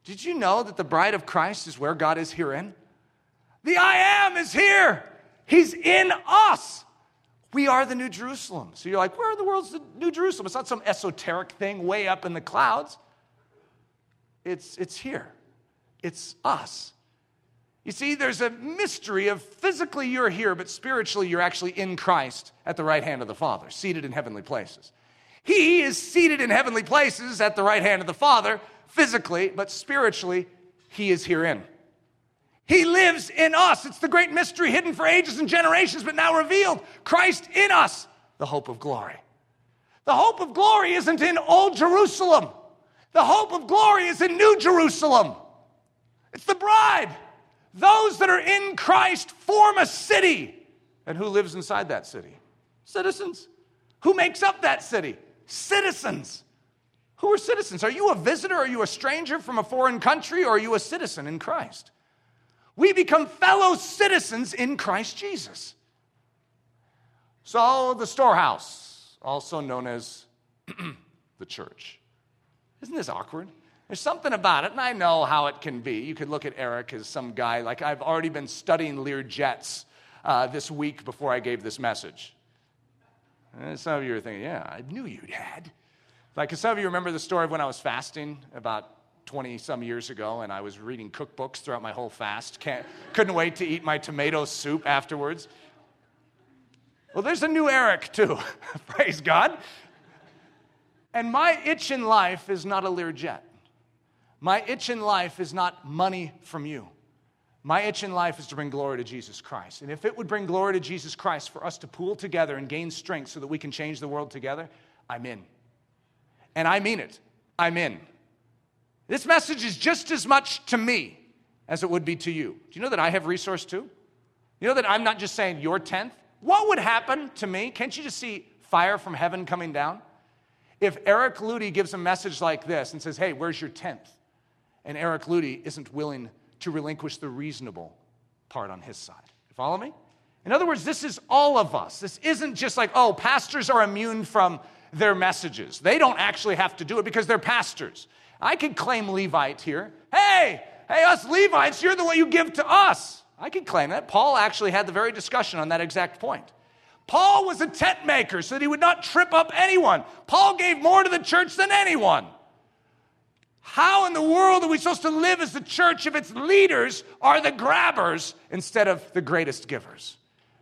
Did you know that the bride of Christ is where God is herein? The I am is here. He's in us. We are the New Jerusalem. So you're like, where in the world's the New Jerusalem? It's not some esoteric thing way up in the clouds. It's, it's here. It's us. You see, there's a mystery of physically you're here, but spiritually you're actually in Christ at the right hand of the Father, seated in heavenly places. He is seated in heavenly places at the right hand of the Father, physically, but spiritually, he is herein. He lives in us. It's the great mystery hidden for ages and generations, but now revealed. Christ in us, the hope of glory. The hope of glory isn't in Old Jerusalem, the hope of glory is in New Jerusalem. It's the bride. Those that are in Christ form a city. And who lives inside that city? Citizens. Who makes up that city? citizens. Who are citizens? Are you a visitor? Are you a stranger from a foreign country? Or are you a citizen in Christ? We become fellow citizens in Christ Jesus. So, the storehouse, also known as the church. Isn't this awkward? There's something about it, and I know how it can be. You could look at Eric as some guy, like I've already been studying Lear jets uh, this week before I gave this message. And some of you are thinking, yeah, I knew you'd had. Like, some of you remember the story of when I was fasting about 20 some years ago, and I was reading cookbooks throughout my whole fast. Can't, couldn't wait to eat my tomato soup afterwards. Well, there's a new Eric, too. Praise God. And my itch in life is not a Learjet. My itch in life is not money from you. My itch in life is to bring glory to Jesus Christ. And if it would bring glory to Jesus Christ for us to pool together and gain strength so that we can change the world together, I'm in. And I mean it. I'm in. This message is just as much to me as it would be to you. Do you know that I have resource too? You know that I'm not just saying your tenth? What would happen to me? Can't you just see fire from heaven coming down? If Eric Ludy gives a message like this and says, Hey, where's your tenth? And Eric Ludy isn't willing to relinquish the reasonable part on his side. You follow me? In other words, this is all of us. This isn't just like, oh, pastors are immune from their messages. They don't actually have to do it because they're pastors. I could claim Levite here. Hey, hey, us Levites, you're the one you give to us. I could claim that. Paul actually had the very discussion on that exact point. Paul was a tent maker so that he would not trip up anyone. Paul gave more to the church than anyone. How in the world are we supposed to live as the church if its leaders are the grabbers instead of the greatest givers?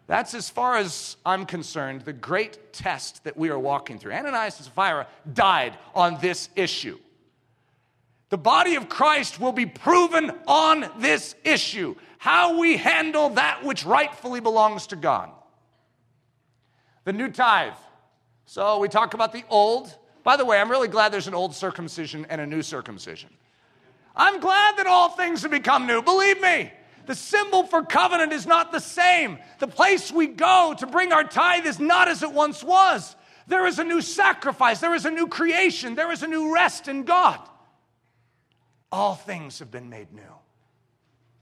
That's, as far as I'm concerned, the great test that we are walking through. Ananias and Sapphira died on this issue. The body of Christ will be proven on this issue how we handle that which rightfully belongs to God. The new tithe. So we talk about the old. By the way, I'm really glad there's an old circumcision and a new circumcision. I'm glad that all things have become new. Believe me, the symbol for covenant is not the same. The place we go to bring our tithe is not as it once was. There is a new sacrifice, there is a new creation, there is a new rest in God. All things have been made new.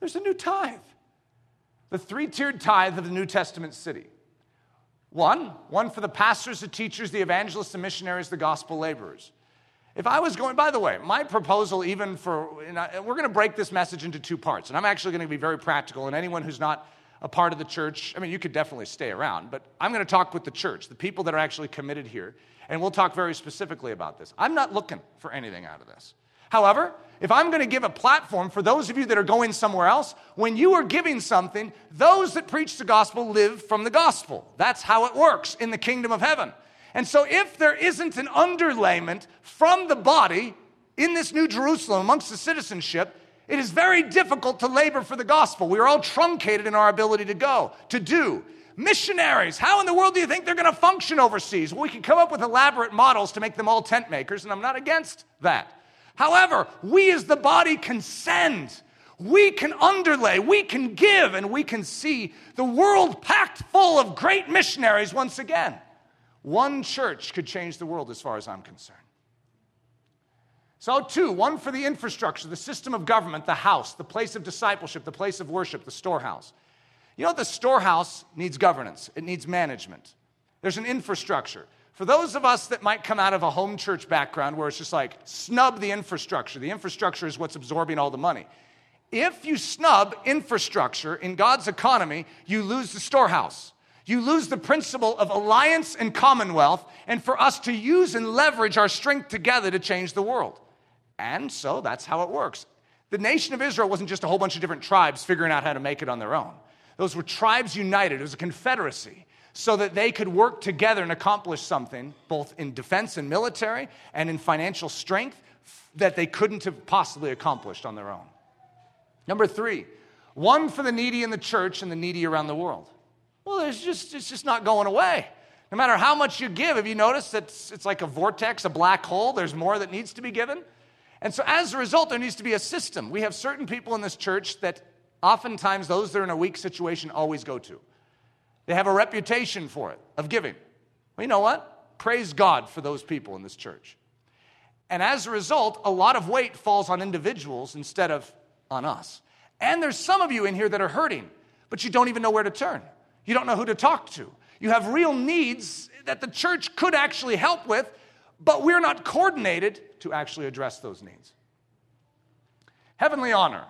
There's a new tithe. The three tiered tithe of the New Testament city. One, one for the pastors, the teachers, the evangelists, the missionaries, the gospel laborers. If I was going, by the way, my proposal, even for, we're going to break this message into two parts, and I'm actually going to be very practical, and anyone who's not a part of the church, I mean, you could definitely stay around, but I'm going to talk with the church, the people that are actually committed here, and we'll talk very specifically about this. I'm not looking for anything out of this. However, if I'm going to give a platform for those of you that are going somewhere else, when you are giving something, those that preach the gospel live from the gospel. That's how it works in the kingdom of heaven. And so, if there isn't an underlayment from the body in this New Jerusalem amongst the citizenship, it is very difficult to labor for the gospel. We are all truncated in our ability to go, to do. Missionaries, how in the world do you think they're going to function overseas? Well, we can come up with elaborate models to make them all tent makers, and I'm not against that. However, we as the body can send, we can underlay, we can give, and we can see the world packed full of great missionaries once again. One church could change the world as far as I'm concerned. So, two, one for the infrastructure, the system of government, the house, the place of discipleship, the place of worship, the storehouse. You know, the storehouse needs governance, it needs management. There's an infrastructure. For those of us that might come out of a home church background where it's just like snub the infrastructure, the infrastructure is what's absorbing all the money. If you snub infrastructure in God's economy, you lose the storehouse. You lose the principle of alliance and commonwealth, and for us to use and leverage our strength together to change the world. And so that's how it works. The nation of Israel wasn't just a whole bunch of different tribes figuring out how to make it on their own. Those were tribes united, it was a confederacy, so that they could work together and accomplish something, both in defense and military and in financial strength, that they couldn't have possibly accomplished on their own. Number three, one for the needy in the church and the needy around the world. Well, it's just, it's just not going away. No matter how much you give, have you noticed that it's, it's like a vortex, a black hole? There's more that needs to be given. And so, as a result, there needs to be a system. We have certain people in this church that oftentimes those that are in a weak situation always go to. They have a reputation for it, of giving. Well, you know what? Praise God for those people in this church. And as a result, a lot of weight falls on individuals instead of on us. And there's some of you in here that are hurting, but you don't even know where to turn. You don't know who to talk to. You have real needs that the church could actually help with, but we're not coordinated to actually address those needs. Heavenly honor.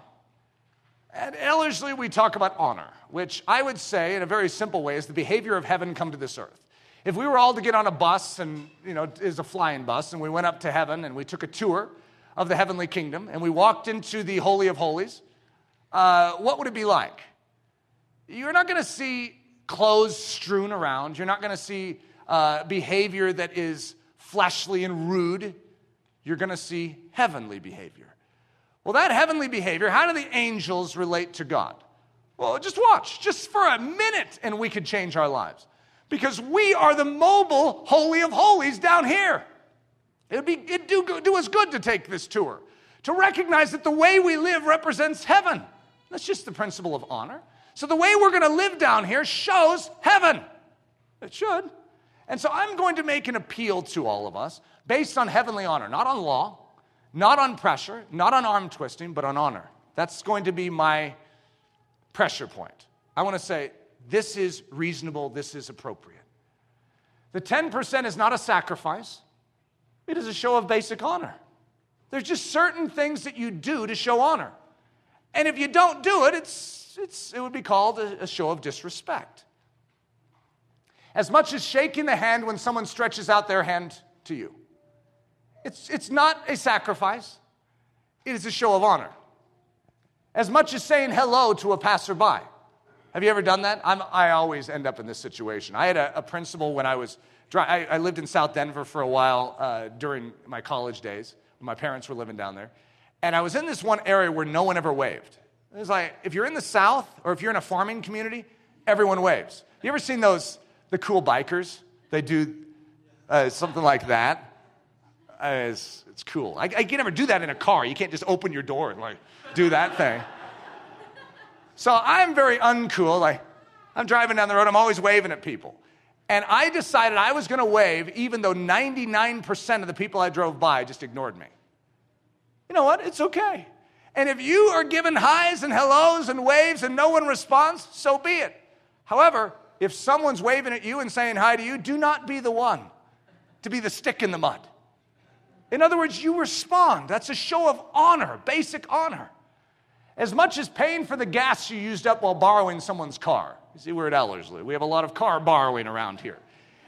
At Ellerslie, we talk about honor, which I would say, in a very simple way, is the behavior of heaven come to this earth. If we were all to get on a bus, and you know, is a flying bus, and we went up to heaven and we took a tour of the heavenly kingdom, and we walked into the Holy of Holies, uh, what would it be like? You're not going to see clothes strewn around. You're not going to see uh, behavior that is fleshly and rude. You're going to see heavenly behavior. Well, that heavenly behavior, how do the angels relate to God? Well, just watch, just for a minute, and we could change our lives. Because we are the mobile Holy of Holies down here. It'd, be, it'd do, do us good to take this tour, to recognize that the way we live represents heaven. That's just the principle of honor. So the way we're going to live down here shows heaven. It should. And so I'm going to make an appeal to all of us based on heavenly honor, not on law, not on pressure, not on arm twisting, but on honor. That's going to be my pressure point. I want to say, this is reasonable, this is appropriate. The 10% is not a sacrifice, it is a show of basic honor. There's just certain things that you do to show honor. And if you don't do it, it's, it's, it would be called a, a show of disrespect. As much as shaking the hand when someone stretches out their hand to you, it's, it's not a sacrifice, it is a show of honor. As much as saying hello to a passerby. Have you ever done that? I'm, i always end up in this situation. I had a, a principal when I was, I, I, lived in South Denver for a while uh, during my college days. My parents were living down there. And I was in this one area where no one ever waved. It was like, if you're in the South or if you're in a farming community, everyone waves. You ever seen those, the cool bikers? They do uh, something like that. Uh, it's, it's cool. I, I can never do that in a car. You can't just open your door and like do that thing. So I'm very uncool. Like, I'm driving down the road, I'm always waving at people. And I decided I was going to wave even though 99% of the people I drove by just ignored me you know what? It's okay. And if you are given highs and hellos and waves and no one responds, so be it. However, if someone's waving at you and saying hi to you, do not be the one to be the stick in the mud. In other words, you respond. That's a show of honor, basic honor. As much as paying for the gas you used up while borrowing someone's car. You see, we're at Ellerslie. We have a lot of car borrowing around here.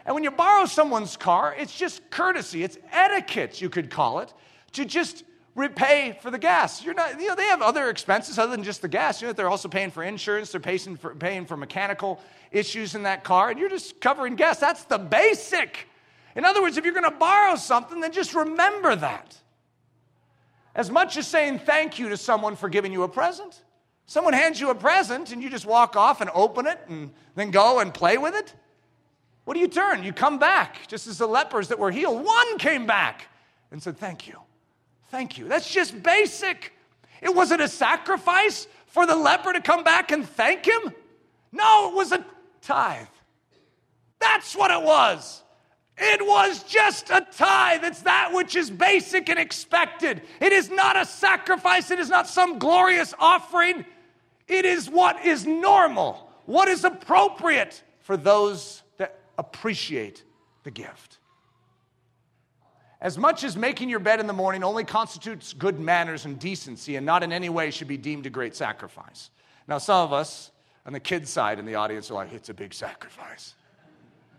And when you borrow someone's car, it's just courtesy, it's etiquette, you could call it, to just repay for the gas. You're not, you know, they have other expenses other than just the gas. You know, they're also paying for insurance, they're paying for, paying for mechanical issues in that car, and you're just covering gas. That's the basic. In other words, if you're going to borrow something, then just remember that. As much as saying thank you to someone for giving you a present. Someone hands you a present and you just walk off and open it and then go and play with it. What do you turn? You come back, just as the lepers that were healed. One came back and said, Thank you. Thank you. That's just basic. It wasn't a sacrifice for the leper to come back and thank him. No, it was a tithe. That's what it was. It was just a tithe. It's that which is basic and expected. It is not a sacrifice. It is not some glorious offering. It is what is normal, what is appropriate for those that appreciate the gift. As much as making your bed in the morning only constitutes good manners and decency and not in any way should be deemed a great sacrifice. Now, some of us on the kids' side in the audience are like, it's a big sacrifice.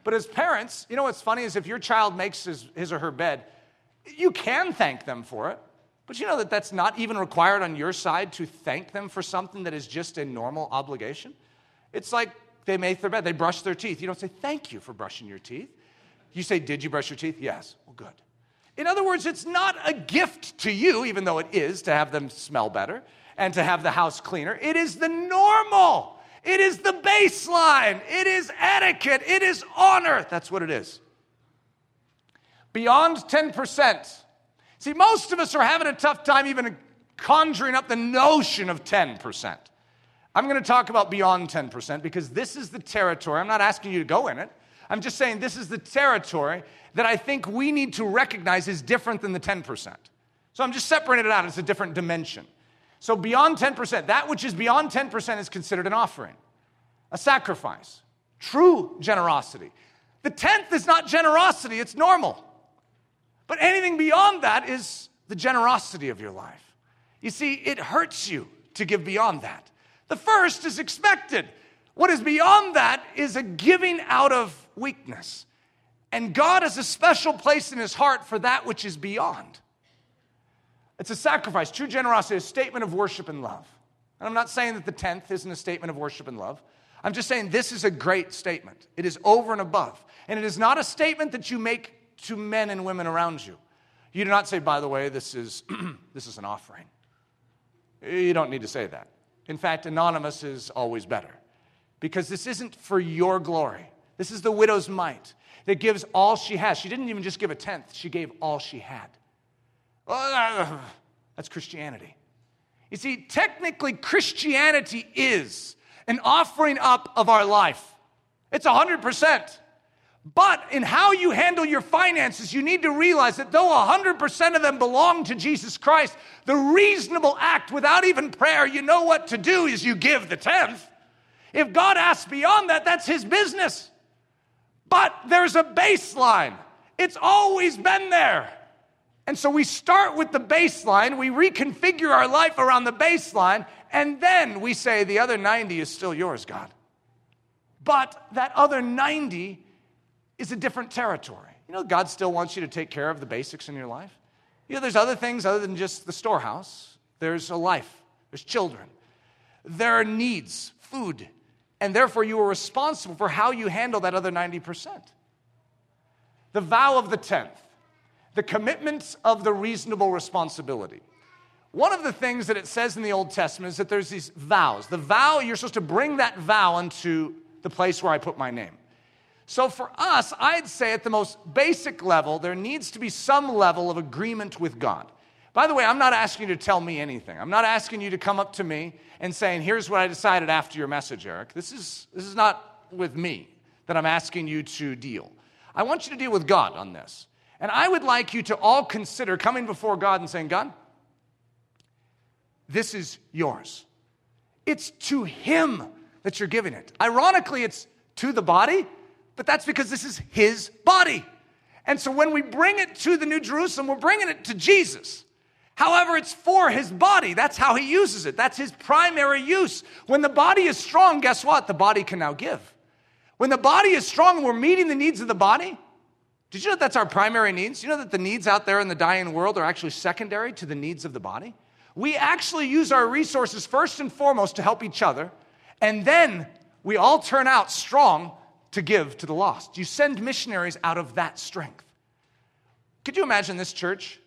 But as parents, you know what's funny is if your child makes his, his or her bed, you can thank them for it. But you know that that's not even required on your side to thank them for something that is just a normal obligation? It's like they make their bed, they brush their teeth. You don't say, thank you for brushing your teeth. You say, did you brush your teeth? Yes. Well, good. In other words, it's not a gift to you, even though it is to have them smell better and to have the house cleaner. It is the normal, it is the baseline, it is etiquette, it is honor. That's what it is. Beyond 10%. See, most of us are having a tough time even conjuring up the notion of 10%. I'm going to talk about beyond 10% because this is the territory. I'm not asking you to go in it. I'm just saying this is the territory that I think we need to recognize is different than the 10%. So I'm just separating it out. It's a different dimension. So beyond 10%, that which is beyond 10% is considered an offering, a sacrifice, true generosity. The tenth is not generosity, it's normal. But anything beyond that is the generosity of your life. You see, it hurts you to give beyond that. The first is expected. What is beyond that is a giving out of weakness. And God has a special place in his heart for that which is beyond. It's a sacrifice. True generosity is a statement of worship and love. And I'm not saying that the tenth isn't a statement of worship and love. I'm just saying this is a great statement. It is over and above. And it is not a statement that you make to men and women around you. You do not say, by the way, this is, this is an offering. You don't need to say that. In fact, anonymous is always better because this isn't for your glory. This is the widow's mite that gives all she has. She didn't even just give a tenth, she gave all she had. That's Christianity. You see, technically, Christianity is an offering up of our life. It's 100%. But in how you handle your finances, you need to realize that though 100% of them belong to Jesus Christ, the reasonable act without even prayer, you know what to do is you give the tenth. If God asks beyond that, that's his business. But there's a baseline, it's always been there. And so we start with the baseline, we reconfigure our life around the baseline, and then we say the other 90 is still yours, God. But that other 90 is a different territory. You know, God still wants you to take care of the basics in your life. You know, there's other things other than just the storehouse. There's a life, there's children, there are needs, food, and therefore you are responsible for how you handle that other 90%. The vow of the tenth, the commitments of the reasonable responsibility. One of the things that it says in the Old Testament is that there's these vows. The vow, you're supposed to bring that vow into the place where I put my name. So for us, I'd say at the most basic level, there needs to be some level of agreement with God. By the way, I'm not asking you to tell me anything. I'm not asking you to come up to me and saying, here's what I decided after your message, Eric. This is, this is not with me that I'm asking you to deal. I want you to deal with God on this. And I would like you to all consider coming before God and saying, God, this is yours. It's to Him that you're giving it. Ironically, it's to the body, but that's because this is His body. And so when we bring it to the New Jerusalem, we're bringing it to Jesus. However, it's for his body. That's how he uses it. That's his primary use. When the body is strong, guess what? The body can now give. When the body is strong and we're meeting the needs of the body, did you know that that's our primary needs? You know that the needs out there in the dying world are actually secondary to the needs of the body? We actually use our resources first and foremost to help each other, and then we all turn out strong to give to the lost. You send missionaries out of that strength. Could you imagine this church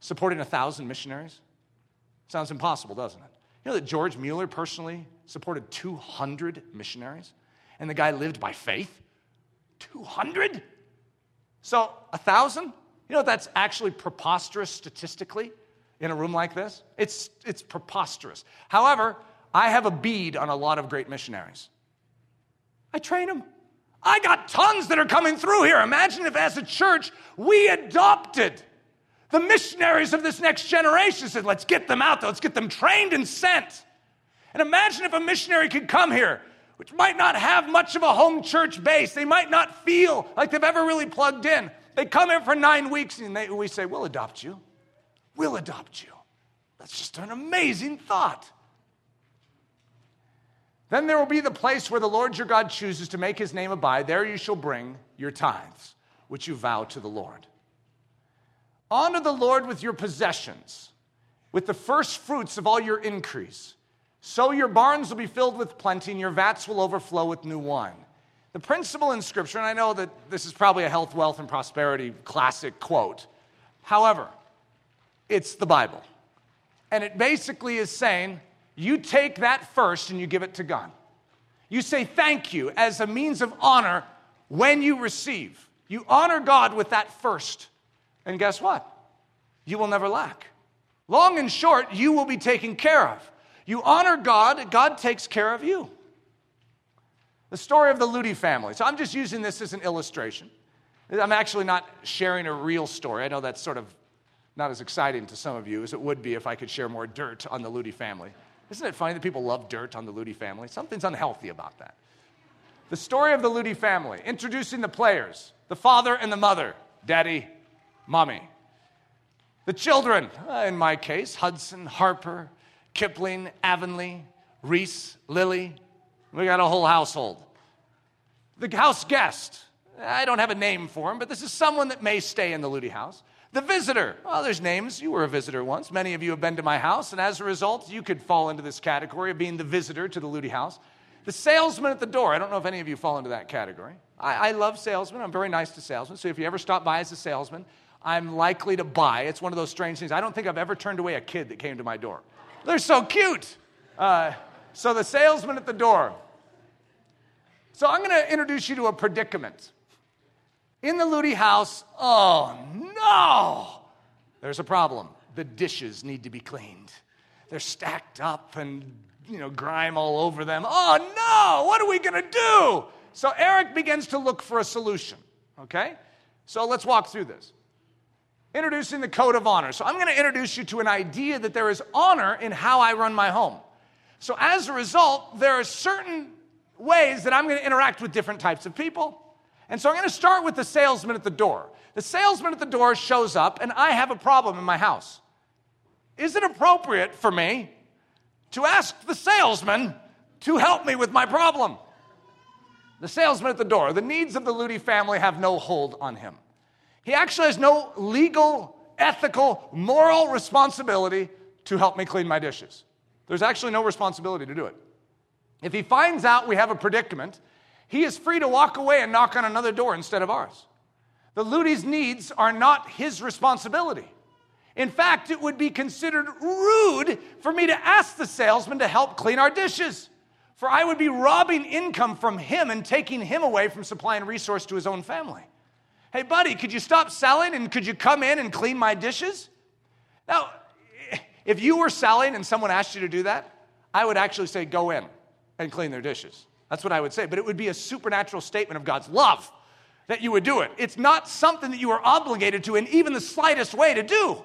supporting a thousand missionaries? Sounds impossible, doesn't it? You know that George Mueller personally supported 200 missionaries, and the guy lived by faith? 200? So, a thousand? You know that's actually preposterous statistically in a room like this? It's, it's preposterous. However, I have a bead on a lot of great missionaries. I train them. I got tons that are coming through here. Imagine if, as a church, we adopted the missionaries of this next generation said, let's get them out there, let's get them trained and sent. And imagine if a missionary could come here, which might not have much of a home church base, they might not feel like they've ever really plugged in. They come here for nine weeks and they, we say, We'll adopt you. We'll adopt you. That's just an amazing thought. Then there will be the place where the Lord your God chooses to make his name abide. There you shall bring your tithes, which you vow to the Lord. Honor the Lord with your possessions, with the first fruits of all your increase. So your barns will be filled with plenty, and your vats will overflow with new wine. The principle in Scripture, and I know that this is probably a health, wealth, and prosperity classic quote. However, it's the Bible. And it basically is saying you take that first and you give it to God. You say thank you as a means of honor when you receive. You honor God with that first. And guess what? You will never lack. Long and short, you will be taken care of. You honor God, God takes care of you. The story of the Ludy family. So I'm just using this as an illustration. I'm actually not sharing a real story. I know that's sort of not as exciting to some of you as it would be if I could share more dirt on the Ludy family. Isn't it funny that people love dirt on the Ludy family? Something's unhealthy about that. The story of the Ludy family, introducing the players, the father and the mother, daddy, mommy. The children, uh, in my case, Hudson, Harper, Kipling, Avonlea, Reese, Lily. We got a whole household. The house guest, I don't have a name for him, but this is someone that may stay in the Ludy house. The visitor, well, there's names. You were a visitor once. Many of you have been to my house, and as a result, you could fall into this category of being the visitor to the Ludy house. The salesman at the door, I don't know if any of you fall into that category. I, I love salesmen. I'm very nice to salesmen. So if you ever stop by as a salesman, I'm likely to buy. It's one of those strange things. I don't think I've ever turned away a kid that came to my door. They're so cute. Uh, so the salesman at the door. So I'm going to introduce you to a predicament. In the Ludy house, oh no, there's a problem. The dishes need to be cleaned. They're stacked up and, you know, grime all over them. Oh no, what are we going to do? So Eric begins to look for a solution, okay? So let's walk through this. Introducing the code of honor. So I'm going to introduce you to an idea that there is honor in how I run my home. So as a result, there are certain ways that I'm going to interact with different types of people. And so I'm going to start with the salesman at the door. The salesman at the door shows up, and I have a problem in my house. Is it appropriate for me to ask the salesman to help me with my problem? The salesman at the door. The needs of the Ludy family have no hold on him. He actually has no legal, ethical, moral responsibility to help me clean my dishes. There's actually no responsibility to do it. If he finds out we have a predicament, he is free to walk away and knock on another door instead of ours. The Ludy's needs are not his responsibility. In fact, it would be considered rude for me to ask the salesman to help clean our dishes, for I would be robbing income from him and taking him away from supplying resource to his own family. Hey, buddy, could you stop selling and could you come in and clean my dishes? Now, if you were selling and someone asked you to do that, I would actually say, go in and clean their dishes. That's what I would say. But it would be a supernatural statement of God's love that you would do it. It's not something that you are obligated to in even the slightest way to do.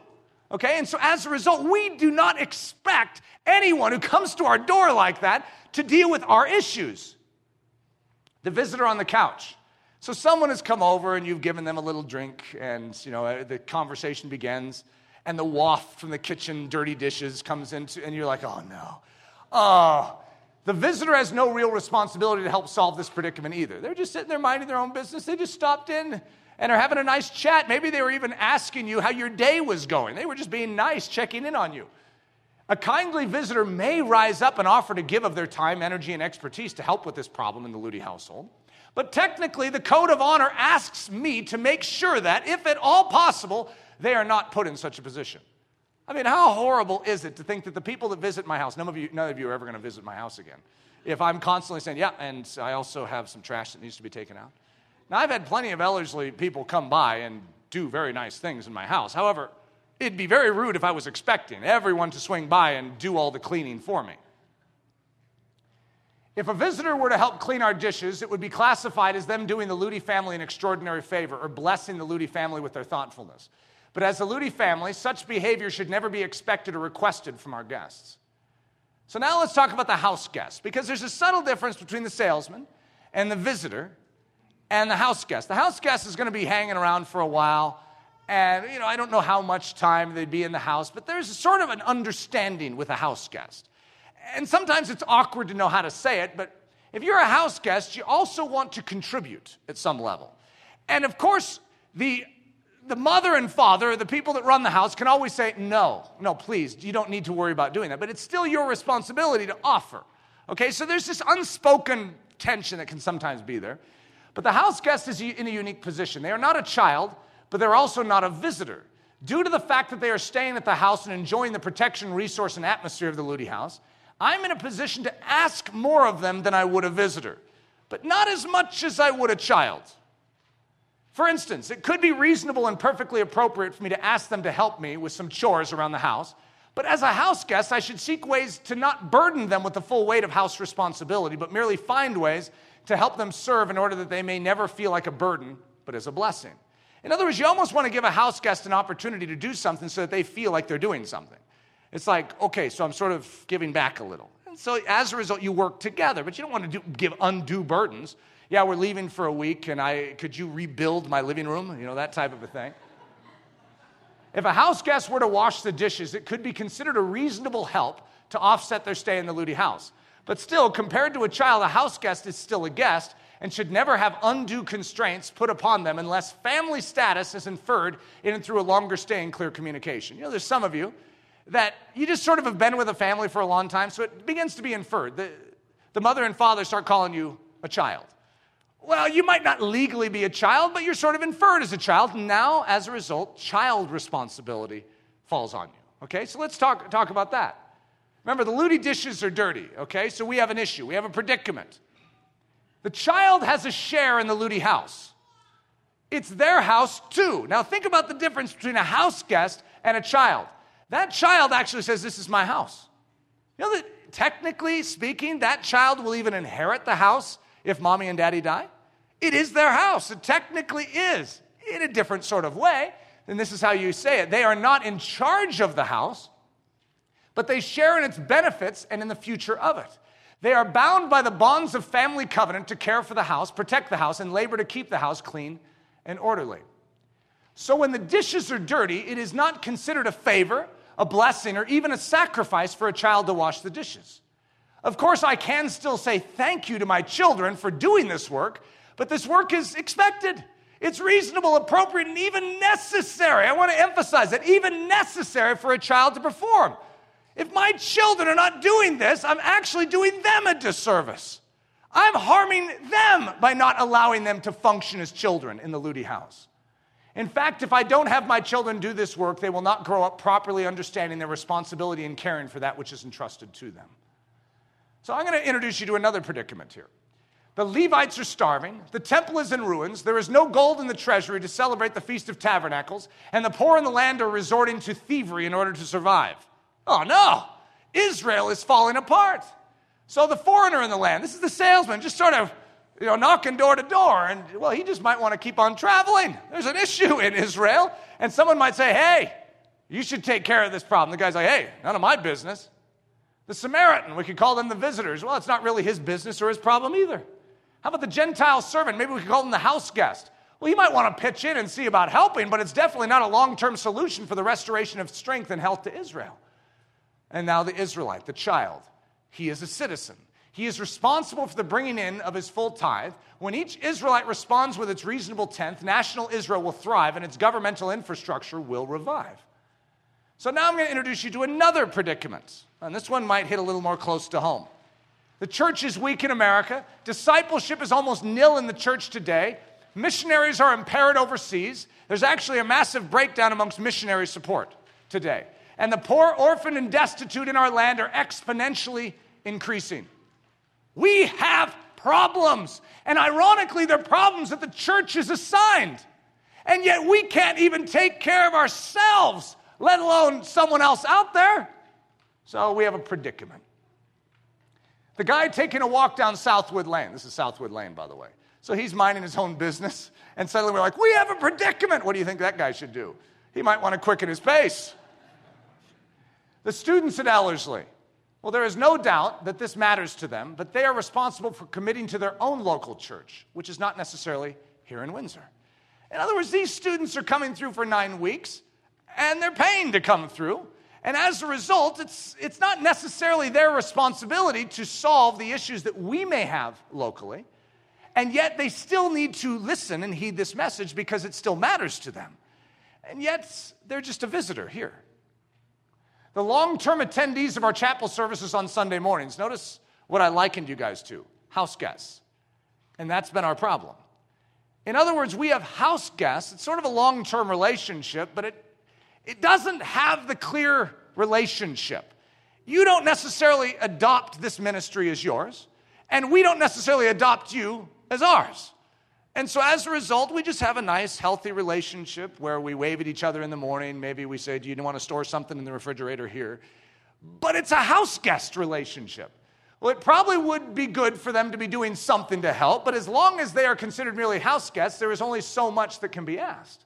Okay? And so as a result, we do not expect anyone who comes to our door like that to deal with our issues. The visitor on the couch. So someone has come over and you've given them a little drink, and you know uh, the conversation begins, and the waft from the kitchen, dirty dishes, comes into, and you're like, oh no, oh. The visitor has no real responsibility to help solve this predicament either. They're just sitting there minding their own business. They just stopped in and are having a nice chat. Maybe they were even asking you how your day was going. They were just being nice, checking in on you. A kindly visitor may rise up and offer to give of their time, energy, and expertise to help with this problem in the Ludy household. But technically, the code of honor asks me to make sure that, if at all possible, they are not put in such a position. I mean, how horrible is it to think that the people that visit my house, none of you, none of you are ever going to visit my house again. If I'm constantly saying, yeah, and I also have some trash that needs to be taken out. Now, I've had plenty of Ellerslie people come by and do very nice things in my house. However, it'd be very rude if I was expecting everyone to swing by and do all the cleaning for me. If a visitor were to help clean our dishes, it would be classified as them doing the Ludy family an extraordinary favor or blessing the Ludy family with their thoughtfulness. But as a Ludy family, such behavior should never be expected or requested from our guests. So now let's talk about the house guest, because there's a subtle difference between the salesman and the visitor and the house guest. The house guest is going to be hanging around for a while, and you know, I don't know how much time they'd be in the house, but there's sort of an understanding with a house guest and sometimes it's awkward to know how to say it, but if you're a house guest, you also want to contribute at some level. And of course, the, the mother and father, the people that run the house, can always say, no, no, please, you don't need to worry about doing that. But it's still your responsibility to offer. Okay, so there's this unspoken tension that can sometimes be there. But the house guest is in a unique position. They are not a child, but they're also not a visitor. Due to the fact that they are staying at the house and enjoying the protection, resource, and atmosphere of the Ludy house, I'm in a position to ask more of them than I would a visitor, but not as much as I would a child. For instance, it could be reasonable and perfectly appropriate for me to ask them to help me with some chores around the house, but as a house guest, I should seek ways to not burden them with the full weight of house responsibility, but merely find ways to help them serve in order that they may never feel like a burden, but as a blessing. In other words, you almost want to give a house guest an opportunity to do something so that they feel like they're doing something. It's like, okay, so I'm sort of giving back a little. And so as a result, you work together, but you don't want to do, give undue burdens. Yeah, we're leaving for a week, and I could you rebuild my living room? You know, that type of a thing. If a house guest were to wash the dishes, it could be considered a reasonable help to offset their stay in the Ludy house. But still, compared to a child, a house guest is still a guest and should never have undue constraints put upon them unless family status is inferred in and through a longer stay and clear communication. You know, there's some of you that you just sort of have been with a family for a long time, so it begins to be inferred. The, the mother and father start calling you a child. Well, you might not legally be a child, but you're sort of inferred as a child. And now, as a result, child responsibility falls on you. Okay, so let's talk, talk about that. Remember, the Ludy dishes are dirty, okay? So we have an issue, we have a predicament. The child has a share in the Ludy house. It's their house too. Now, think about the difference between a house guest and a child. That child actually says, This is my house. You know that technically speaking, that child will even inherit the house if mommy and daddy die? It is their house. It technically is in a different sort of way. And this is how you say it. They are not in charge of the house, but they share in its benefits and in the future of it. They are bound by the bonds of family covenant to care for the house, protect the house, and labor to keep the house clean and orderly. So when the dishes are dirty, it is not considered a favor, a blessing, or even a sacrifice for a child to wash the dishes. Of course, I can still say thank you to my children for doing this work, but this work is expected. It's reasonable, appropriate, and even necessary. I want to emphasize that, even necessary for a child to perform. If my children are not doing this, I'm actually doing them a disservice. I'm harming them by not allowing them to function as children in the Ludy house. In fact, if I don't have my children do this work, they will not grow up properly understanding their responsibility and caring for that which is entrusted to them. So I'm going to introduce you to another predicament here. The Levites are starving. The temple is in ruins. There is no gold in the treasury to celebrate the Feast of Tabernacles. And the poor in the land are resorting to thievery in order to survive. Oh no, Israel is falling apart. So the foreigner in the land, this is the salesman, just sort of you know, knocking door to door. And well, he just might want to keep on traveling. There's an issue in Israel. And someone might say, hey, you should take care of this problem. The guy's like, hey, none of my business. The Samaritan, we could call them the visitors. Well, it's not really his business or his problem either. How about the Gentile servant? Maybe we could call him the house guest. Well, he might want to pitch in and see about helping, but it's definitely not a long term solution for the restoration of strength and health to Israel. And now the Israelite, the child, he is a citizen. He is responsible for the bringing in of his full tithe. When each Israelite responds with its reasonable tenth, national Israel will thrive and its governmental infrastructure will revive. So now I'm going to introduce you to another predicament. And this one might hit a little more close to home. The church is weak in America. Discipleship is almost nil in the church today. Missionaries are impaired overseas. There's actually a massive breakdown amongst missionary support today and the poor, orphan, and destitute in our land are exponentially increasing. We have problems, and ironically, they're problems that the church is assigned. And yet, we can't even take care of ourselves, let alone someone else out there. So, we have a predicament. The guy taking a walk down Southwood Lane, this is Southwood Lane, by the way. So, he's minding his own business, and suddenly we're like, We have a predicament. What do you think that guy should do? He might want to quicken his pace. The students at Ellerslie, well, there is no doubt that this matters to them, but they are responsible for committing to their own local church, which is not necessarily here in Windsor. In other words, these students are coming through for nine weeks, and they're paying to come through. And as a result, it's, it's not necessarily their responsibility to solve the issues that we may have locally. And yet, they still need to listen and heed this message because it still matters to them. And yet, they're just a visitor here. The long term attendees of our chapel services on Sunday mornings, notice what I likened you guys to house guests. And that's been our problem. In other words, we have house guests. It's sort of a long term relationship, but it, it doesn't have the clear relationship. You don't necessarily adopt this ministry as yours, and we don't necessarily adopt you as ours. And so as a result, we just have a nice, healthy relationship where we wave at each other in the morning. Maybe we say, Do you want to store something in the refrigerator here? But it's a house guest relationship. Well, it probably would be good for them to be doing something to help, but as long as they are considered merely house guests, there is only so much that can be asked.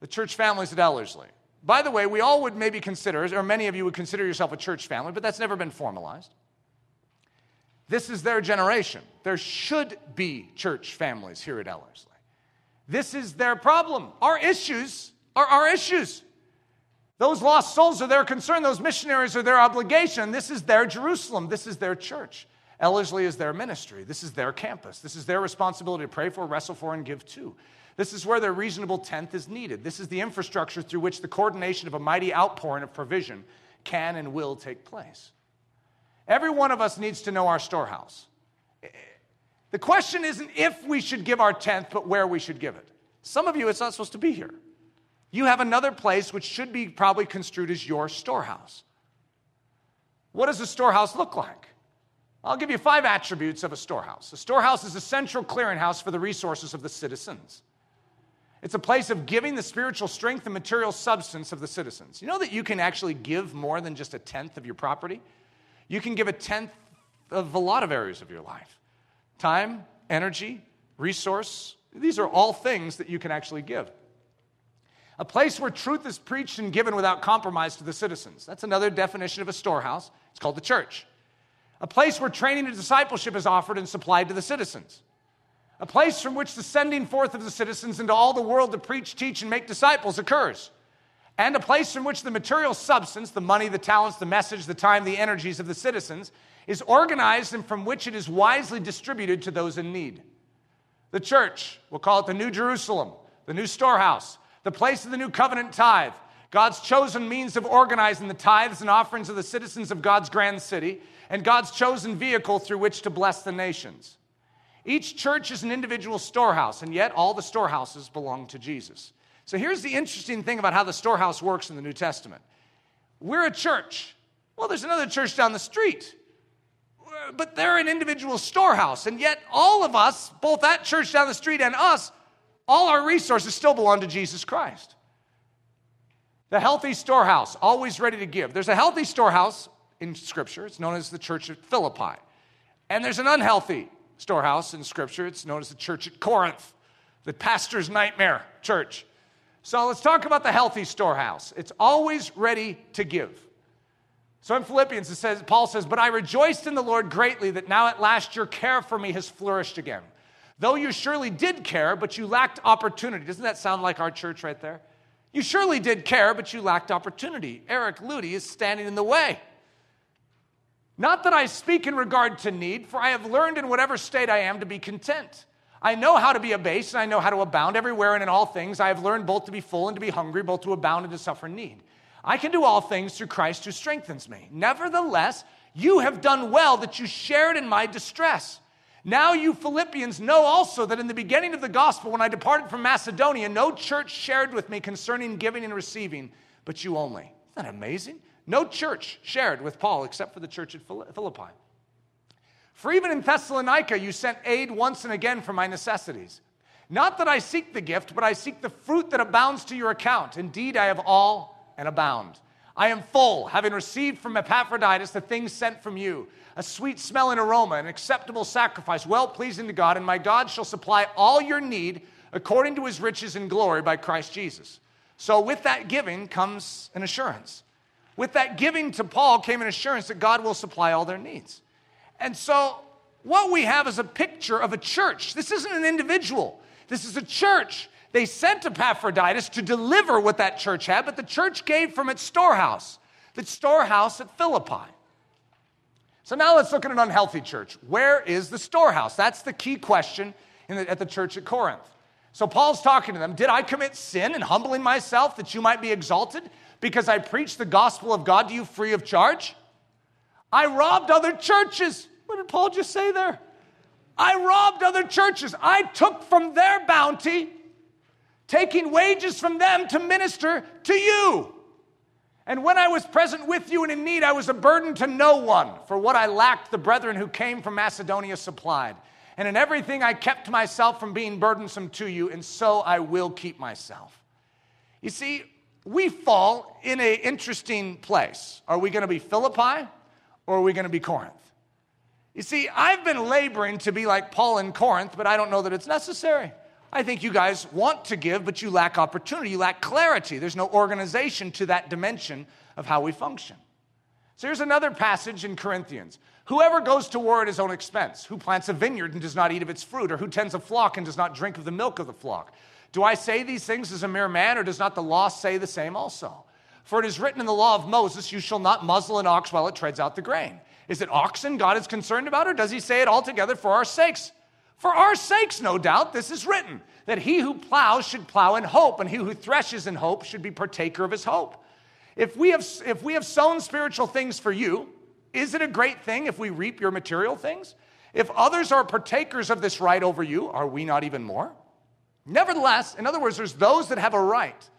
The church families at Ellerslie. By the way, we all would maybe consider, or many of you would consider yourself a church family, but that's never been formalized. This is their generation. There should be church families here at Ellerslie. This is their problem. Our issues are our issues. Those lost souls are their concern. Those missionaries are their obligation. This is their Jerusalem. This is their church. Ellerslie is their ministry. This is their campus. This is their responsibility to pray for, wrestle for, and give to. This is where their reasonable tenth is needed. This is the infrastructure through which the coordination of a mighty outpouring of provision can and will take place. Every one of us needs to know our storehouse. The question isn't if we should give our tenth, but where we should give it. Some of you, it's not supposed to be here. You have another place which should be probably construed as your storehouse. What does a storehouse look like? I'll give you five attributes of a storehouse. A storehouse is a central clearinghouse for the resources of the citizens. It's a place of giving the spiritual strength and material substance of the citizens. You know that you can actually give more than just a tenth of your property? You can give a tenth of a lot of areas of your life time, energy, resource. These are all things that you can actually give. A place where truth is preached and given without compromise to the citizens. That's another definition of a storehouse. It's called the church. A place where training and discipleship is offered and supplied to the citizens. A place from which the sending forth of the citizens into all the world to preach, teach, and make disciples occurs. And a place from which the material substance, the money, the talents, the message, the time, the energies of the citizens, is organized and from which it is wisely distributed to those in need. The church, we'll call it the New Jerusalem, the new storehouse, the place of the new covenant tithe, God's chosen means of organizing the tithes and offerings of the citizens of God's grand city, and God's chosen vehicle through which to bless the nations. Each church is an individual storehouse, and yet all the storehouses belong to Jesus. So here's the interesting thing about how the storehouse works in the New Testament we're a church. Well, there's another church down the street, but they're an individual storehouse, and yet all of us, both that church down the street and us, all our resources still belong to Jesus Christ. The healthy storehouse, always ready to give. There's a healthy storehouse in Scripture, it's known as the church at Philippi. And there's an unhealthy storehouse in Scripture, it's known as the church at Corinth, the pastor's nightmare church. So let's talk about the healthy storehouse. It's always ready to give. So in Philippians, it says, Paul says, But I rejoiced in the Lord greatly that now at last your care for me has flourished again. Though you surely did care, but you lacked opportunity. Doesn't that sound like our church right there? You surely did care, but you lacked opportunity. Eric Ludy is standing in the way. Not that I speak in regard to need, for I have learned in whatever state I am to be content. I know how to be abased, and I know how to abound everywhere and in all things. I have learned both to be full and to be hungry, both to abound and to suffer need. I can do all things through Christ who strengthens me. Nevertheless, you have done well that you shared in my distress. Now, you Philippians know also that in the beginning of the gospel, when I departed from Macedonia, no church shared with me concerning giving and receiving, but you only. Isn't that amazing? No church shared with Paul except for the church at Philippi. For even in Thessalonica, you sent aid once and again for my necessities. Not that I seek the gift, but I seek the fruit that abounds to your account. Indeed, I have all and abound. I am full, having received from Epaphroditus the things sent from you a sweet smell and aroma, an acceptable sacrifice, well pleasing to God, and my God shall supply all your need according to his riches and glory by Christ Jesus. So, with that giving comes an assurance. With that giving to Paul came an assurance that God will supply all their needs. And so, what we have is a picture of a church. This isn't an individual, this is a church. They sent Epaphroditus to deliver what that church had, but the church gave from its storehouse, the storehouse at Philippi. So now let's look at an unhealthy church. Where is the storehouse? That's the key question the, at the church at Corinth. So Paul's talking to them Did I commit sin in humbling myself that you might be exalted because I preached the gospel of God to you free of charge? I robbed other churches. What did Paul just say there? I robbed other churches. I took from their bounty, taking wages from them to minister to you. And when I was present with you and in need, I was a burden to no one. For what I lacked, the brethren who came from Macedonia supplied. And in everything, I kept myself from being burdensome to you, and so I will keep myself. You see, we fall in an interesting place. Are we going to be Philippi or are we going to be Corinth? You see, I've been laboring to be like Paul in Corinth, but I don't know that it's necessary. I think you guys want to give, but you lack opportunity. You lack clarity. There's no organization to that dimension of how we function. So here's another passage in Corinthians. Whoever goes to war at his own expense, who plants a vineyard and does not eat of its fruit, or who tends a flock and does not drink of the milk of the flock, Do I say these things as a mere man, or does not the law say the same also? For it is written in the law of Moses, You shall not muzzle an ox while it treads out the grain. Is it oxen God is concerned about, or does he say it altogether for our sakes? For our sakes, no doubt, this is written that he who plows should plow in hope, and he who threshes in hope should be partaker of his hope. If we have, if we have sown spiritual things for you, is it a great thing if we reap your material things? If others are partakers of this right over you, are we not even more? Nevertheless, in other words, there's those that have a right.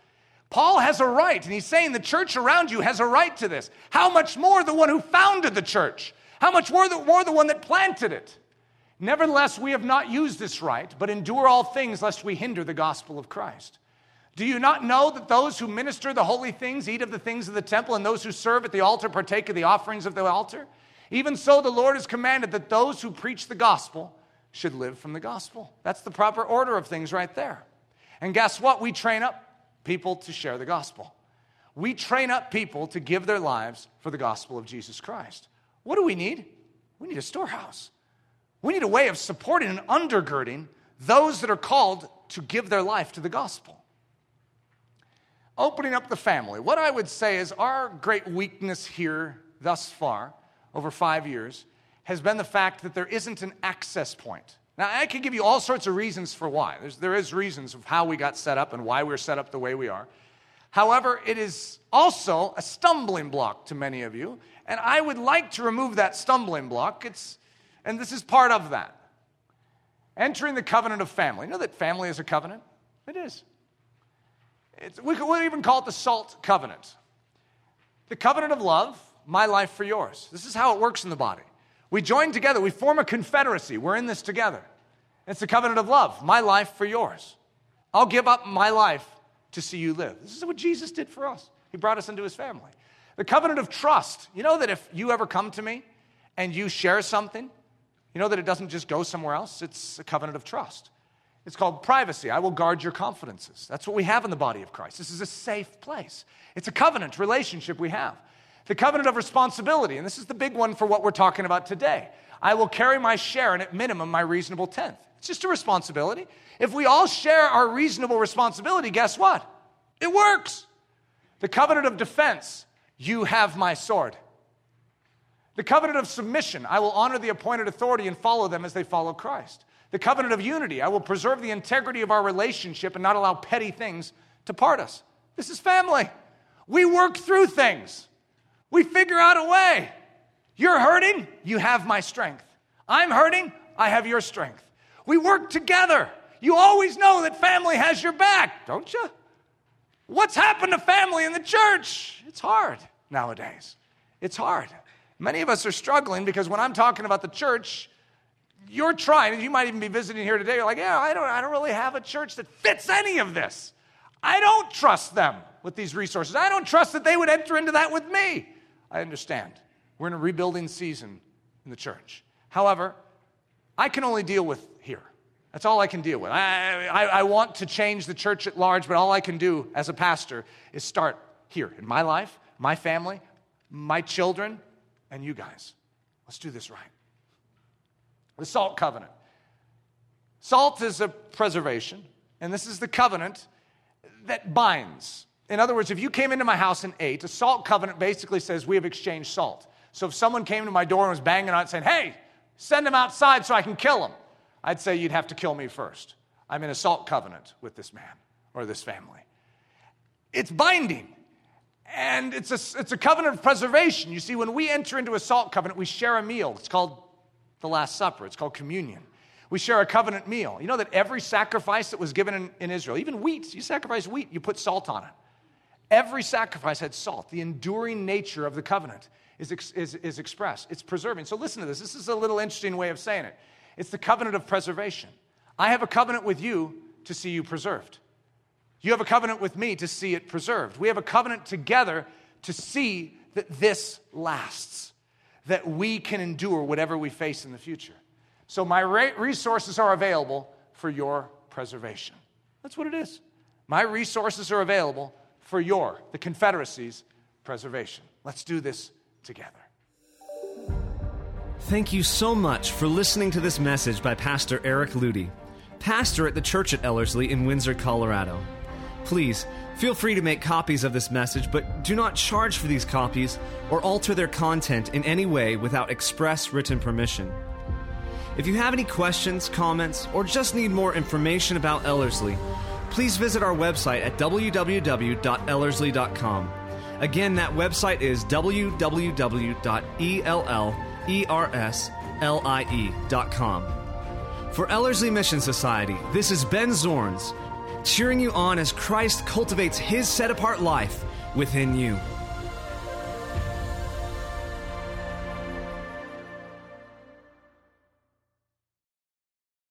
Paul has a right, and he's saying the church around you has a right to this. How much more the one who founded the church? How much more the, more the one that planted it? Nevertheless, we have not used this right, but endure all things lest we hinder the gospel of Christ. Do you not know that those who minister the holy things eat of the things of the temple, and those who serve at the altar partake of the offerings of the altar? Even so, the Lord has commanded that those who preach the gospel should live from the gospel. That's the proper order of things right there. And guess what? We train up people to share the gospel. We train up people to give their lives for the gospel of Jesus Christ. What do we need? We need a storehouse. We need a way of supporting and undergirding those that are called to give their life to the gospel. Opening up the family. What I would say is our great weakness here thus far, over five years, has been the fact that there isn't an access point. Now, I can give you all sorts of reasons for why. There's, there is reasons of how we got set up and why we're set up the way we are. However, it is also a stumbling block to many of you, and I would like to remove that stumbling block. It's and this is part of that. Entering the covenant of family. You know that family is a covenant? It is. It's, we could even call it the salt covenant. The covenant of love, my life for yours. This is how it works in the body. We join together, we form a confederacy. We're in this together. It's the covenant of love, my life for yours. I'll give up my life to see you live. This is what Jesus did for us. He brought us into his family. The covenant of trust. You know that if you ever come to me and you share something, you know that it doesn't just go somewhere else, it's a covenant of trust. It's called privacy. I will guard your confidences. That's what we have in the body of Christ. This is a safe place. It's a covenant relationship we have. The covenant of responsibility, and this is the big one for what we're talking about today. I will carry my share and at minimum my reasonable tenth. It's just a responsibility. If we all share our reasonable responsibility, guess what? It works. The covenant of defense, you have my sword. The covenant of submission, I will honor the appointed authority and follow them as they follow Christ. The covenant of unity, I will preserve the integrity of our relationship and not allow petty things to part us. This is family. We work through things, we figure out a way. You're hurting, you have my strength. I'm hurting, I have your strength. We work together. You always know that family has your back, don't you? What's happened to family in the church? It's hard nowadays. It's hard. Many of us are struggling because when I'm talking about the church, you're trying, and you might even be visiting here today. You're like, yeah, I don't, I don't really have a church that fits any of this. I don't trust them with these resources. I don't trust that they would enter into that with me. I understand. We're in a rebuilding season in the church. However, I can only deal with here. That's all I can deal with. I, I, I, want to change the church at large, but all I can do as a pastor is start here in my life, my family, my children, and you guys. Let's do this right. The salt covenant. Salt is a preservation, and this is the covenant that binds. In other words, if you came into my house and ate, a salt covenant basically says we have exchanged salt. So if someone came to my door and was banging on it saying, hey, send him outside so I can kill him, I'd say you'd have to kill me first. I'm in a salt covenant with this man or this family. It's binding. And it's a, it's a covenant of preservation. You see, when we enter into a salt covenant, we share a meal. It's called the Last Supper, it's called communion. We share a covenant meal. You know that every sacrifice that was given in, in Israel, even wheat, you sacrifice wheat, you put salt on it. Every sacrifice had salt. The enduring nature of the covenant is, is, is expressed, it's preserving. So listen to this. This is a little interesting way of saying it. It's the covenant of preservation. I have a covenant with you to see you preserved. You have a covenant with me to see it preserved. We have a covenant together to see that this lasts, that we can endure whatever we face in the future. So, my resources are available for your preservation. That's what it is. My resources are available for your, the Confederacy's, preservation. Let's do this together. Thank you so much for listening to this message by Pastor Eric Ludy. pastor at the church at Ellerslie in Windsor, Colorado. Please, feel free to make copies of this message, but do not charge for these copies or alter their content in any way without express written permission. If you have any questions, comments, or just need more information about Ellerslie, please visit our website at www.ellerslie.com. Again, that website is www.ellerslie.com. For Ellerslie Mission Society, this is Ben Zorns, cheering you on as Christ cultivates his set apart life within you.